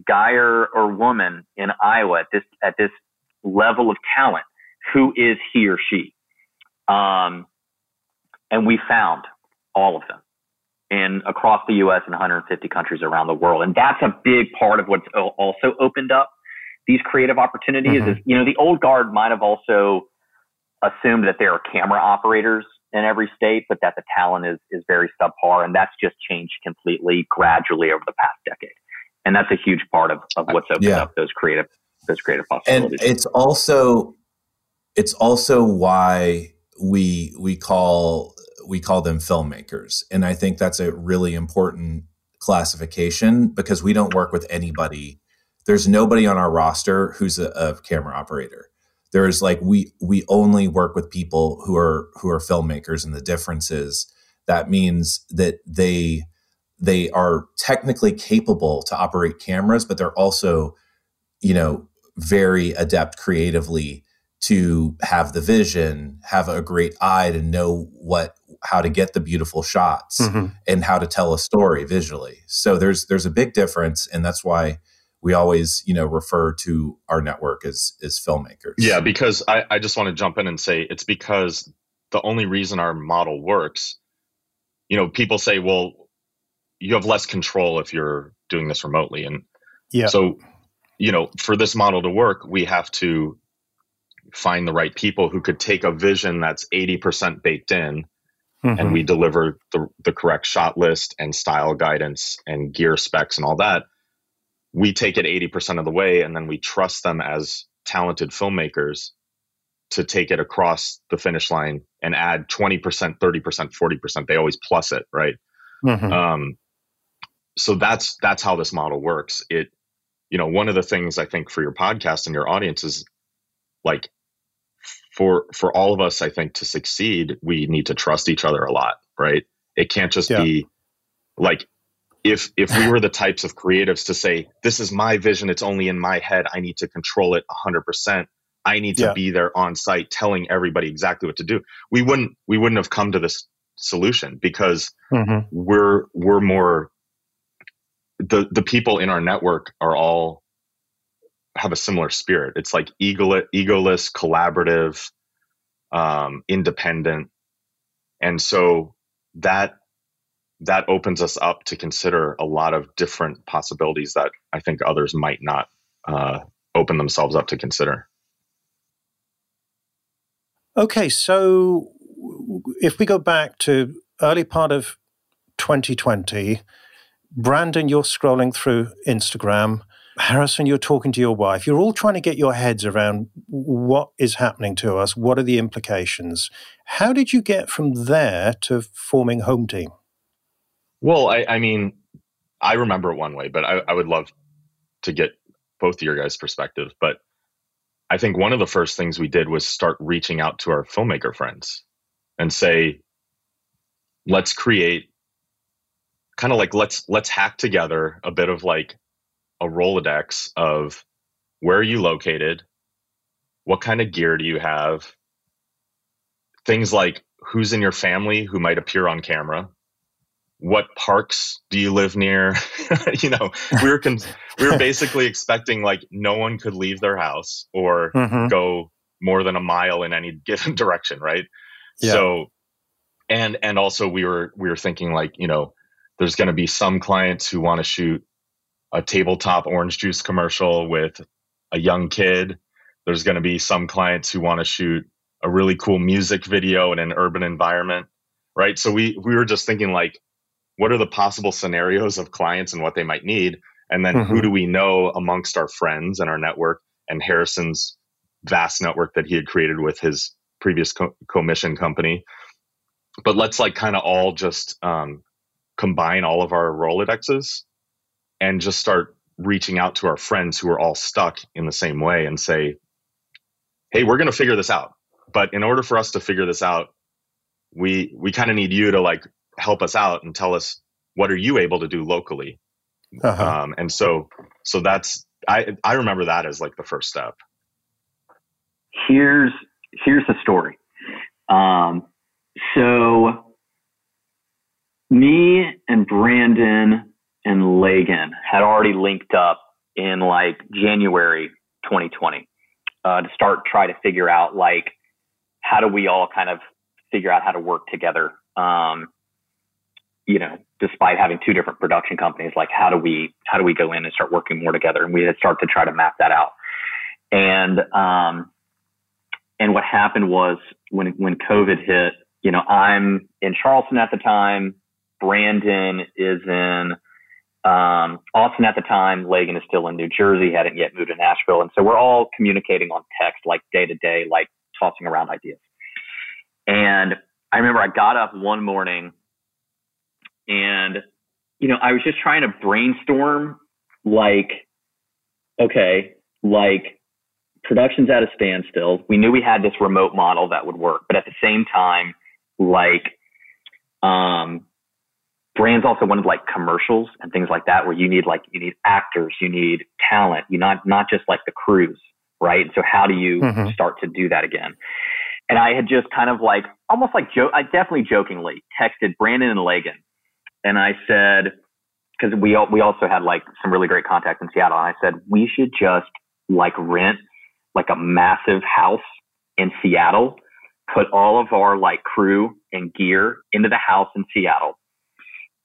guy or, or woman in Iowa at this, at this level of talent, who is he or she? Um, and we found all of them in across the U.S. and 150 countries around the world. And that's a big part of what's also opened up these creative opportunities mm-hmm. is, you know, the old guard might have also assumed that there are camera operators in every state, but that the talent is, is very subpar. And that's just changed completely gradually over the past decade. And that's a huge part of, of what's opened yeah. up those creative, those creative possibilities. And it's also, it's also why we, we call, we call them filmmakers. And I think that's a really important classification because we don't work with anybody there's nobody on our roster who's a, a camera operator. There's like we we only work with people who are who are filmmakers and the difference is that means that they they are technically capable to operate cameras but they're also you know very adept creatively to have the vision have a great eye to know what how to get the beautiful shots mm-hmm. and how to tell a story visually so there's there's a big difference and that's why we always you know refer to our network as as filmmakers. Yeah because i, I just want to jump in and say it's because the only reason our model works you know people say well you have less control if you're doing this remotely. And yeah. so you know for this model to work we have to find the right people who could take a vision that's 80% baked in mm-hmm. and we deliver the, the correct shot list and style guidance and gear specs and all that we take it 80% of the way and then we trust them as talented filmmakers to take it across the finish line and add 20% 30% 40% they always plus it right mm-hmm. um, so that's that's how this model works it you know one of the things i think for your podcast and your audience is like for for all of us i think to succeed we need to trust each other a lot right it can't just yeah. be like if if we were the types of creatives to say this is my vision. It's only in my head. I need to control it 100% i need to yeah. be there on site telling everybody exactly what to do we wouldn't we wouldn't have come to this solution because mm-hmm. we're we're more the the people in our network are all have a similar spirit. It's like ego egoless collaborative um independent. And so that that opens us up to consider a lot of different possibilities that I think others might not uh, open themselves up to consider. Okay, so if we go back to early part of 2020, Brandon, you're scrolling through Instagram. Harrison, you're talking to your wife. You're all trying to get your heads around what is happening to us. What are the implications? How did you get from there to forming Hometeam? Well, I, I mean, I remember it one way, but I, I would love to get both of your guys' perspective. But I think one of the first things we did was start reaching out to our filmmaker friends and say, let's create kind of like let's let's hack together a bit of like a Rolodex of where are you located? What kind of gear do you have? Things like who's in your family who might appear on camera what parks do you live near you know we were con- we were basically expecting like no one could leave their house or mm-hmm. go more than a mile in any given direction right yeah. so and and also we were we were thinking like you know there's going to be some clients who want to shoot a tabletop orange juice commercial with a young kid there's going to be some clients who want to shoot a really cool music video in an urban environment right so we we were just thinking like what are the possible scenarios of clients and what they might need? And then mm-hmm. who do we know amongst our friends and our network and harrison's vast network that he had created with his previous co- commission company? But let's like kind of all just um, combine all of our rolodexes and just start reaching out to our friends who are all stuck in the same way and say hey we're going to figure this out. But in order for us to figure this out we we kind of need you to like help us out and tell us what are you able to do locally? Uh-huh. um, and so so that's i i remember that as like the first step. Here's here's the story. Um, so me and brandon and lagan had already linked up in like january 2020 uh, to start try to figure out like how do we all kind of figure out how to work together? Um, you know, despite having two different production companies, like how do we how do we go in and start working more together? And we had started to try to map that out. And um, and what happened was when when COVID hit, you know, I'm in Charleston at the time. Brandon is in um, Austin at the time. Lagan is still in New Jersey, hadn't yet moved to Nashville, and so we're all communicating on text, like day to day, like tossing around ideas. And I remember I got up one morning and, you know, I was just trying to brainstorm like, okay, like production's at a standstill. We knew we had this remote model that would work, but at the same time, like, um, brands also wanted like commercials and things like that, where you need like you need actors, you need talent, you not not just like the crews, right? So how do you mm-hmm. start to do that again? And I had just kind of like almost like joke, I definitely jokingly texted Brandon and Lagan, and I said because we we also had like some really great contacts in Seattle, and I said we should just like rent like a massive house in Seattle, put all of our like crew and gear into the house in Seattle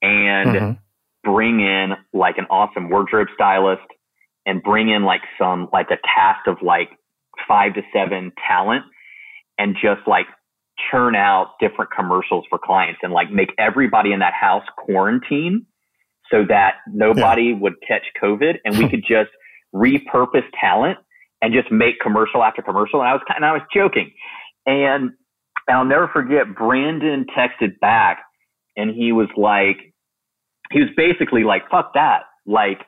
and mm-hmm. bring in like an awesome wardrobe stylist and bring in like some like a cast of like five to seven talent and just like churn out different commercials for clients and like make everybody in that house quarantine so that nobody yeah. would catch COVID and we could just repurpose talent and just make commercial after commercial. And I was kind of, I was joking. And I'll never forget Brandon texted back and he was like, he was basically like, fuck that. Like,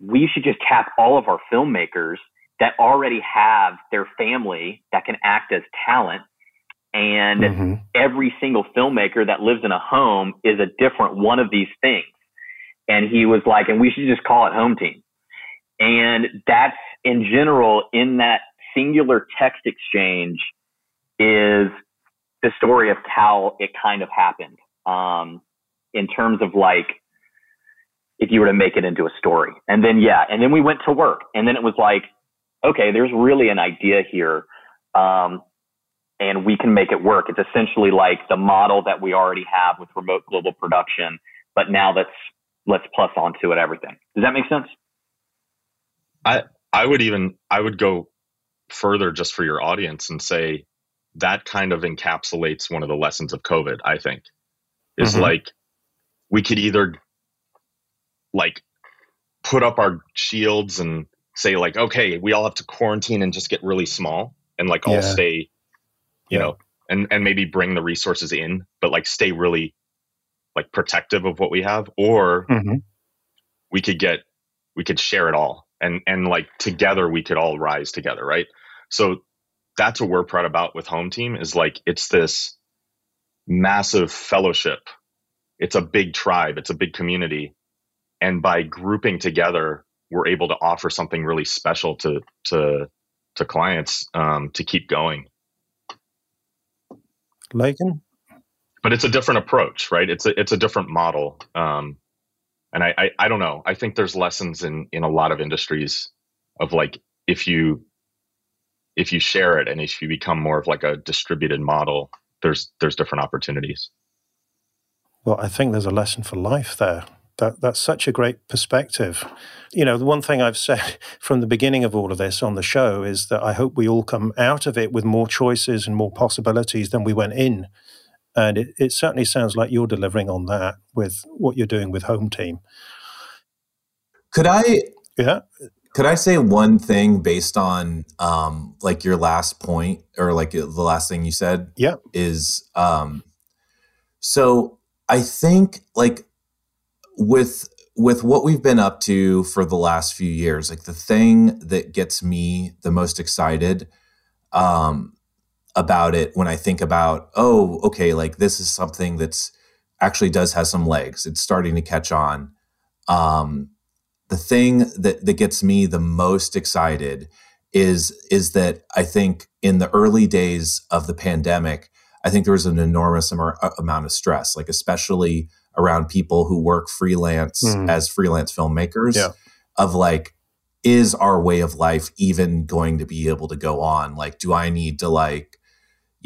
we should just tap all of our filmmakers that already have their family that can act as talent. And mm-hmm. every single filmmaker that lives in a home is a different one of these things. And he was like, and we should just call it Hometeam. And that's in general in that singular text exchange is the story of how it kind of happened. Um, in terms of like, if you were to make it into a story. And then, yeah, and then we went to work and then it was like, okay, there's really an idea here. Um, and we can make it work. It's essentially like the model that we already have with remote global production, but now let's let's plus onto it everything. Does that make sense? I I would even I would go further just for your audience and say that kind of encapsulates one of the lessons of COVID, I think. Is mm-hmm. like we could either like put up our shields and say like, okay, we all have to quarantine and just get really small and like all stay, you yeah. know, and and maybe bring the resources in, but like stay really like protective of what we have, or mm-hmm. we could get we could share it all and and like together we could all rise together right? So that's what we're proud about with Hometeam is like it's this massive fellowship. It's a big tribe. It's a big community. And by grouping together we're able to offer something really special to to to clients um, to keep going Lagan? but it's a different approach right it's a it's a different model um, and I, I, I don't know. I think there's lessons in in a lot of industries of like if you if you share it and if you become more of like a distributed model, there's there's different opportunities. Well, I think there's a lesson for life there. That that's such a great perspective. You know, the one thing I've said from the beginning of all of this on the show is that I hope we all come out of it with more choices and more possibilities than we went in. And it, it certainly sounds like you're delivering on that with what you're doing with Hometeam. Could I? Yeah. Could I say one thing based on um, like your last point or like the last thing you said? Yeah. Is um, so I think like with with what we've been up to for the last few years, like the thing that gets me the most excited um, about it when I think about, oh, okay, like this is something that's actually does have some legs. It's starting to catch on. Um, the thing that that gets me the most excited is is that I think in the early days of the pandemic, I think there was an enormous am- amount of stress, like especially around people who work freelance mm. as freelance filmmakers. Yeah. Of like, is our way of life even going to be able to go on? Like, do I need to like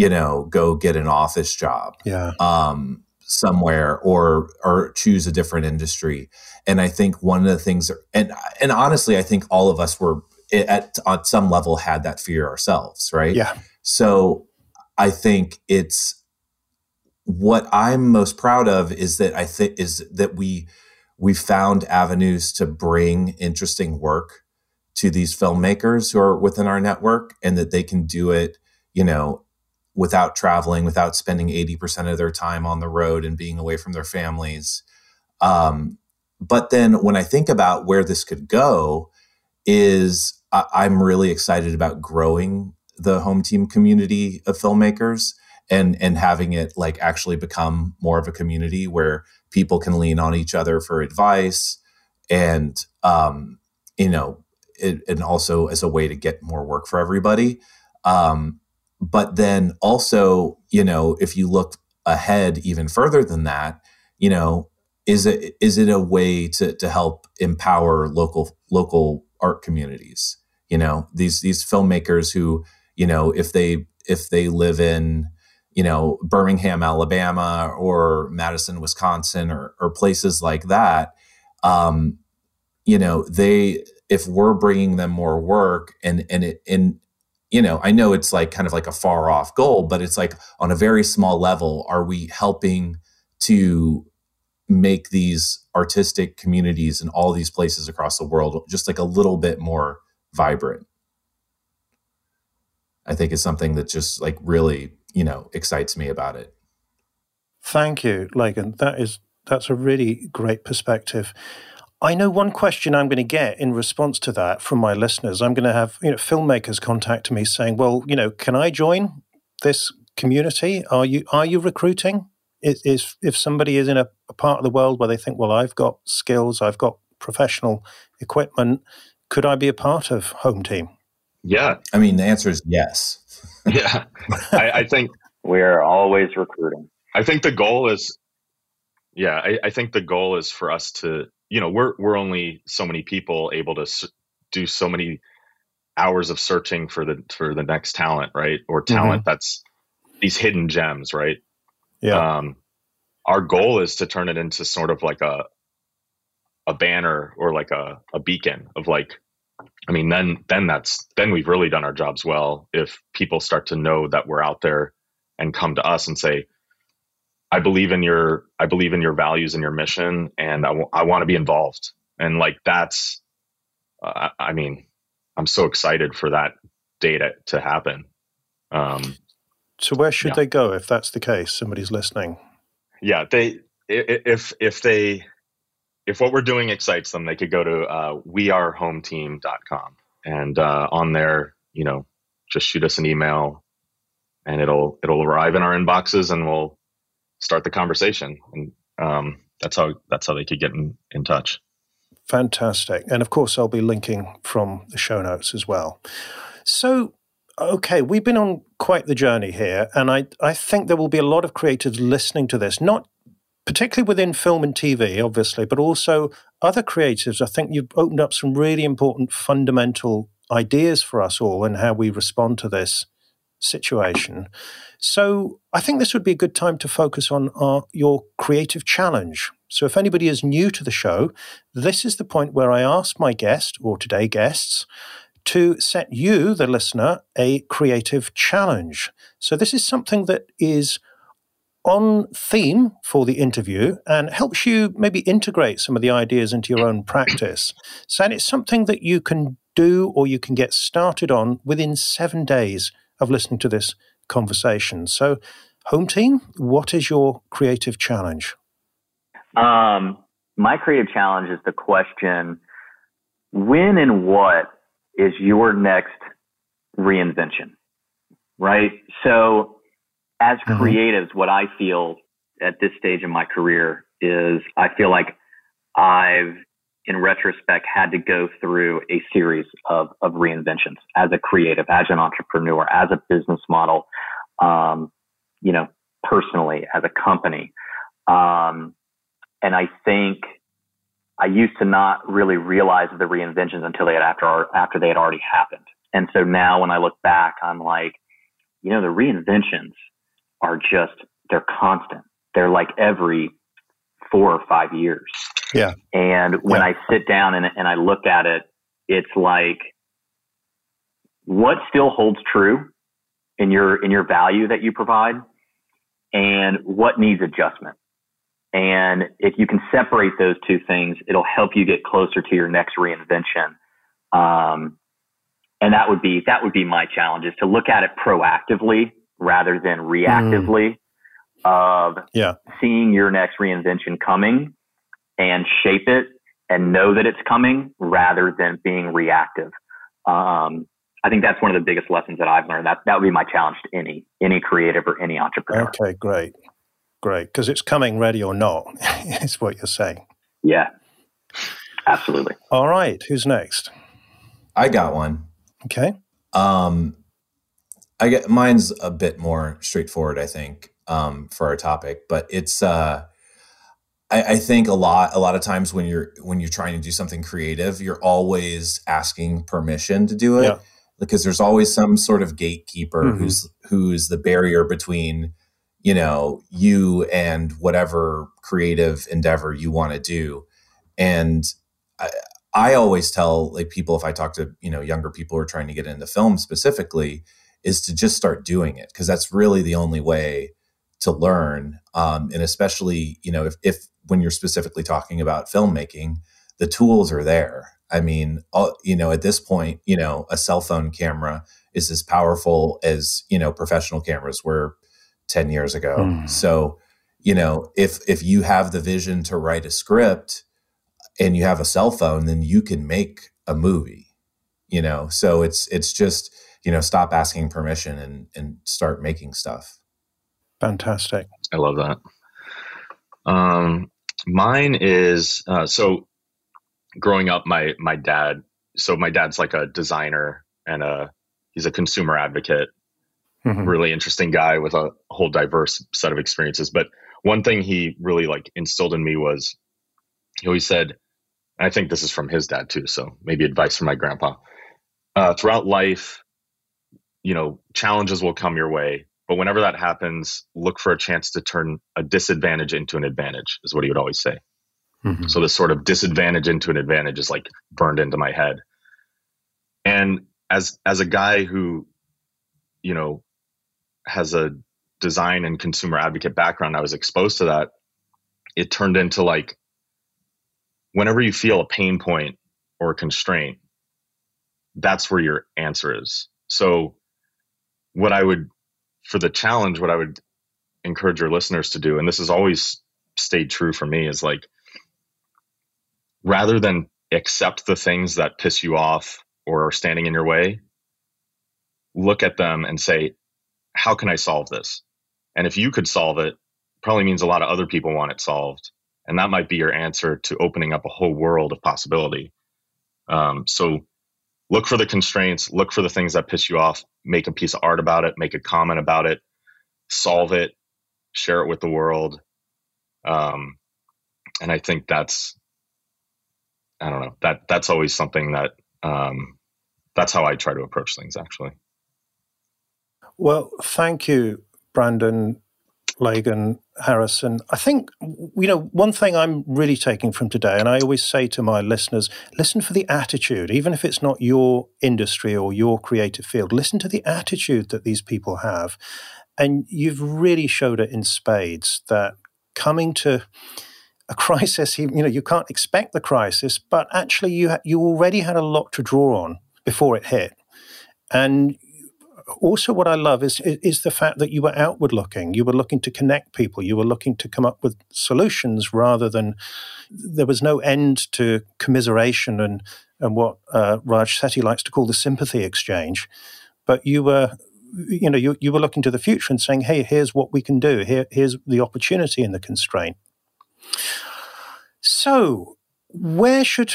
you know, go get an office job. Yeah. Um, somewhere or or choose a different industry. And I think one of the things and and honestly, I think all of us were at on some level had that fear ourselves, right? Yeah. So I think it's what I'm most proud of is that I think is that we we found avenues to bring interesting work to these filmmakers who are within our network and that they can do it, you know, without traveling, without spending 80% of their time on the road and being away from their families. Um, but then when I think about where this could go, is I, I'm really excited about growing the Hometeam community of filmmakers and and having it like actually become more of a community where people can lean on each other for advice and um, you know it, and also as a way to get more work for everybody. Um, but then also you know if you look ahead even further than that you know is it is it a way to to help empower local local art communities? You know these these filmmakers who you know if they if they live in you know Birmingham Alabama or Madison Wisconsin or or places like that um you know they if we're bringing them more work and and it and you know I know it's like kind of like a far off goal but it's like on a very small level are we helping to make these artistic communities in all these places across the world just like a little bit more vibrant? I think is something that just like really you know excites me about it thank you Lagan that is that's a really great perspective I know one question I'm going to get in response to that from my listeners. I'm going to have you know filmmakers contact me saying, "Well, you know, can I join this community? Are you are you recruiting? Is, is if somebody is in a, a part of the world where they think, well, I've got skills, I've got professional equipment, could I be a part of Hometeam? Yeah, I mean, the answer is yes. yeah, I, I think we're always recruiting. I think the goal is, yeah, I, I think the goal is for us to you know we're we're only so many people able to do so many hours of searching for the for the next talent right or talent mm-hmm. that's these hidden gems right yeah um our goal is to turn it into sort of like a a banner or like a, a beacon of like i mean then then that's then we've really done our jobs well if people start to know that we're out there and come to us and say I believe in your I believe in your values and your mission, and I, w- I want to be involved. And like that's, uh, I mean, I'm so excited for that data to happen. Um, so where should yeah. they go if that's the case? Somebody's listening. Yeah, they if if they if what we're doing excites them, they could go to uh, wearehometeam.com and uh, on there, you know, just shoot us an email, and it'll it'll arrive in our inboxes, and we'll start the conversation. And um, that's how that's how they could get in, in touch. Fantastic. And of course, I'll be linking from the show notes as well. So, okay, we've been on quite the journey here. And I, I think there will be a lot of creatives listening to this, not particularly within film and TV, obviously, but also other creatives. I think you've opened up some really important fundamental ideas for us all and how we respond to this situation. So I think this would be a good time to focus on our, your creative challenge. So if anybody is new to the show, this is the point where I ask my guest or today guests to set you, the listener, a creative challenge. So this is something that is on theme for the interview and helps you maybe integrate some of the ideas into your own practice. So and it's something that you can do or you can get started on within seven days of listening to this conversation. So, Hometeam, what is your creative challenge? Um, my creative challenge is the question when and what is your next reinvention? Right? So, as mm-hmm. creatives, what I feel at this stage in my career is I feel like I've in retrospect, had to go through a series of, of reinventions as a creative, as an entrepreneur, as a business model, um, you know, personally, as a company. Um, and I think I used to not really realize the reinventions until they had after after they had already happened. And so now when I look back, I'm like, you know, the reinventions are just they're constant. They're like every four or five years. Yeah. And when yeah. I sit down and, and I look at it, it's like what still holds true in your in your value that you provide and what needs adjustment. And if you can separate those two things, it'll help you get closer to your next reinvention. Um, and that would be that would be my challenge is to look at it proactively rather than reactively. Mm of yeah. seeing your next reinvention coming and shape it and know that it's coming rather than being reactive. Um, I think that's one of the biggest lessons that I've learned. That that would be my challenge to any any creative or any entrepreneur. Okay, great, great, because it's coming, ready or not, is what you're saying. Yeah, absolutely. All right, who's next? I got one. Okay. Um, I get mine's a bit more straightforward, I think, um, for our topic, but it's uh, I, I, think a lot a lot of times when you're when you're trying to do something creative, you're always asking permission to do it yeah. because there's always some sort of gatekeeper mm-hmm. who's who's the barrier between you know you and whatever creative endeavor you want to do, and I, I always tell like people if I talk to you know younger people who are trying to get into film specifically is to just start doing it because that's really the only way to learn um, and especially you know if, if when you're specifically talking about filmmaking the tools are there. I mean all, you know at this point you know a cell phone camera is as powerful as you know professional cameras were 10 years ago. Mm. so you know if if you have the vision to write a script and you have a cell phone then you can make a movie you know? So it's it's just you know stop asking permission and and start making stuff. Fantastic. I love that. Um mine is uh, so growing up my my dad so my dad's like a designer and a he's a consumer advocate. Mm-hmm. really interesting guy with a whole diverse set of experiences. But one thing he really like instilled in me was he always said i think this is from his dad too so maybe advice from my grandpa uh, throughout life you know, challenges will come your way. But whenever that happens, look for a chance to turn a disadvantage into an advantage, is what he would always say. Mm-hmm. So this sort of disadvantage into an advantage is like burned into my head. And as as a guy who, you know, has a design and consumer advocate background, I was exposed to that. It turned into like whenever you feel a pain point or a constraint, that's where your answer is. So what I would, for the challenge, what I would encourage your listeners to do, and this has always stayed true for me, is like rather than accept the things that piss you off or are standing in your way, look at them and say, how can I solve this? And if you could solve it, probably means a lot of other people want it solved. And that might be your answer to opening up a whole world of possibility. Um, so look for the constraints, look for the things that piss you off, make a piece of art about it, make a comment about it, solve it, share it with the world. Um, and I think that's, I don't know, that that's always something that, um, that's how I try to approach things actually. Well, thank you, Brandon Lagan Harrison. I think, you know, one thing I'm really taking from today, and I always say to my listeners, listen for the attitude, even if it's not your industry or your creative field, listen to the attitude that these people have. And you've really showed it in spades that coming to a crisis, you know, you can't expect the crisis, but actually you, you already had a lot to draw on before it hit. And also what I love is is the fact that you were outward looking. You were looking to connect people. You were looking to come up with solutions rather than there was no end to commiseration and and what uh, Raj Sethi likes to call the sympathy exchange. But you were you know you, you were looking to the future and saying, hey, here's what we can do. Here here's the opportunity and the constraint. So where should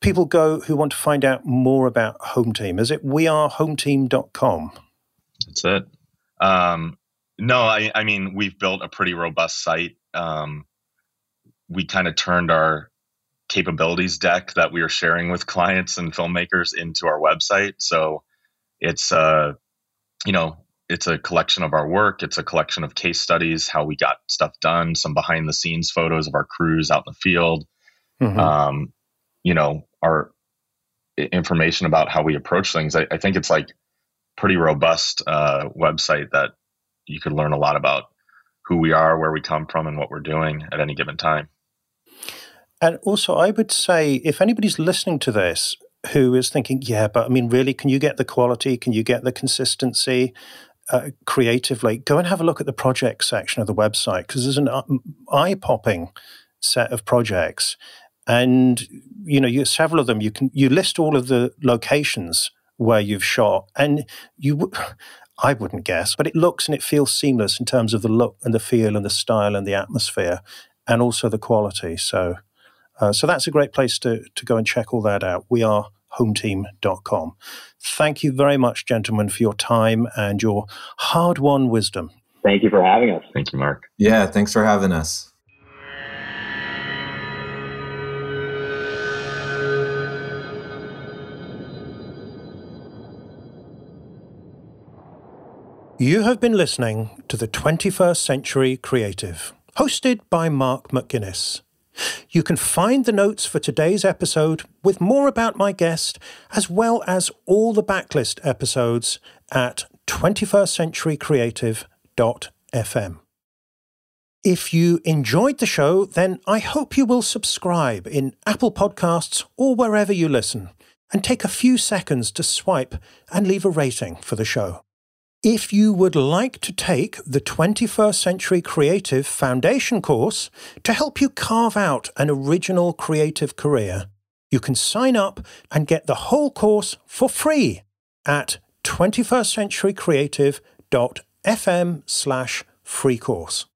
people go who want to find out more about Hometeam? Is it wearehometeam.com? That's it. Um, no, I, I mean, we've built a pretty robust site. Um, we kind of turned our capabilities deck that we are sharing with clients and filmmakers into our website. So it's, uh, you know, it's a collection of our work. It's a collection of case studies, how we got stuff done, some behind the scenes photos of our crews out in the field. Mm-hmm. Um, you know, our information about how we approach things. I, I think it's like pretty robust uh, website that you could learn a lot about who we are, where we come from, and what we're doing at any given time. And also, I would say if anybody's listening to this who is thinking, yeah, but I mean, really, can you get the quality? Can you get the consistency? Uh, creatively, go and have a look at the project section of the website because there's an uh, eye popping set of projects and you know, you several of them. You can you list all of the locations where you've shot, and you. I wouldn't guess, but it looks and it feels seamless in terms of the look and the feel and the style and the atmosphere, and also the quality. So, uh, so that's a great place to to go and check all that out. We are hometeam.com. Thank you very much, gentlemen, for your time and your hard won wisdom. Thank you for having us. Thank you, Mark. Yeah, thanks for having us. You have been listening to the 21st Century Creative, hosted by Mark McGuinness. You can find the notes for today's episode with more about my guest, as well as all the backlist episodes at 21stcenturycreative.fm. If you enjoyed the show, then I hope you will subscribe in Apple Podcasts or wherever you listen, and take a few seconds to swipe and leave a rating for the show. If you would like to take the 21st Century Creative Foundation course to help you carve out an original creative career, you can sign up and get the whole course for free at 21stcenturycreative.fm slash free course.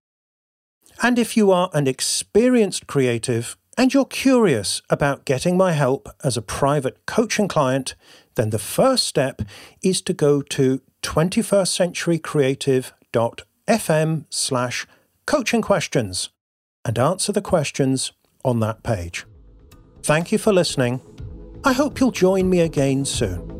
And if you are an experienced creative and you're curious about getting my help as a private coaching client, then the first step is to go to 21stcenturycreative.fm slash coaching questions and answer the questions on that page. Thank you for listening. I hope you'll join me again soon.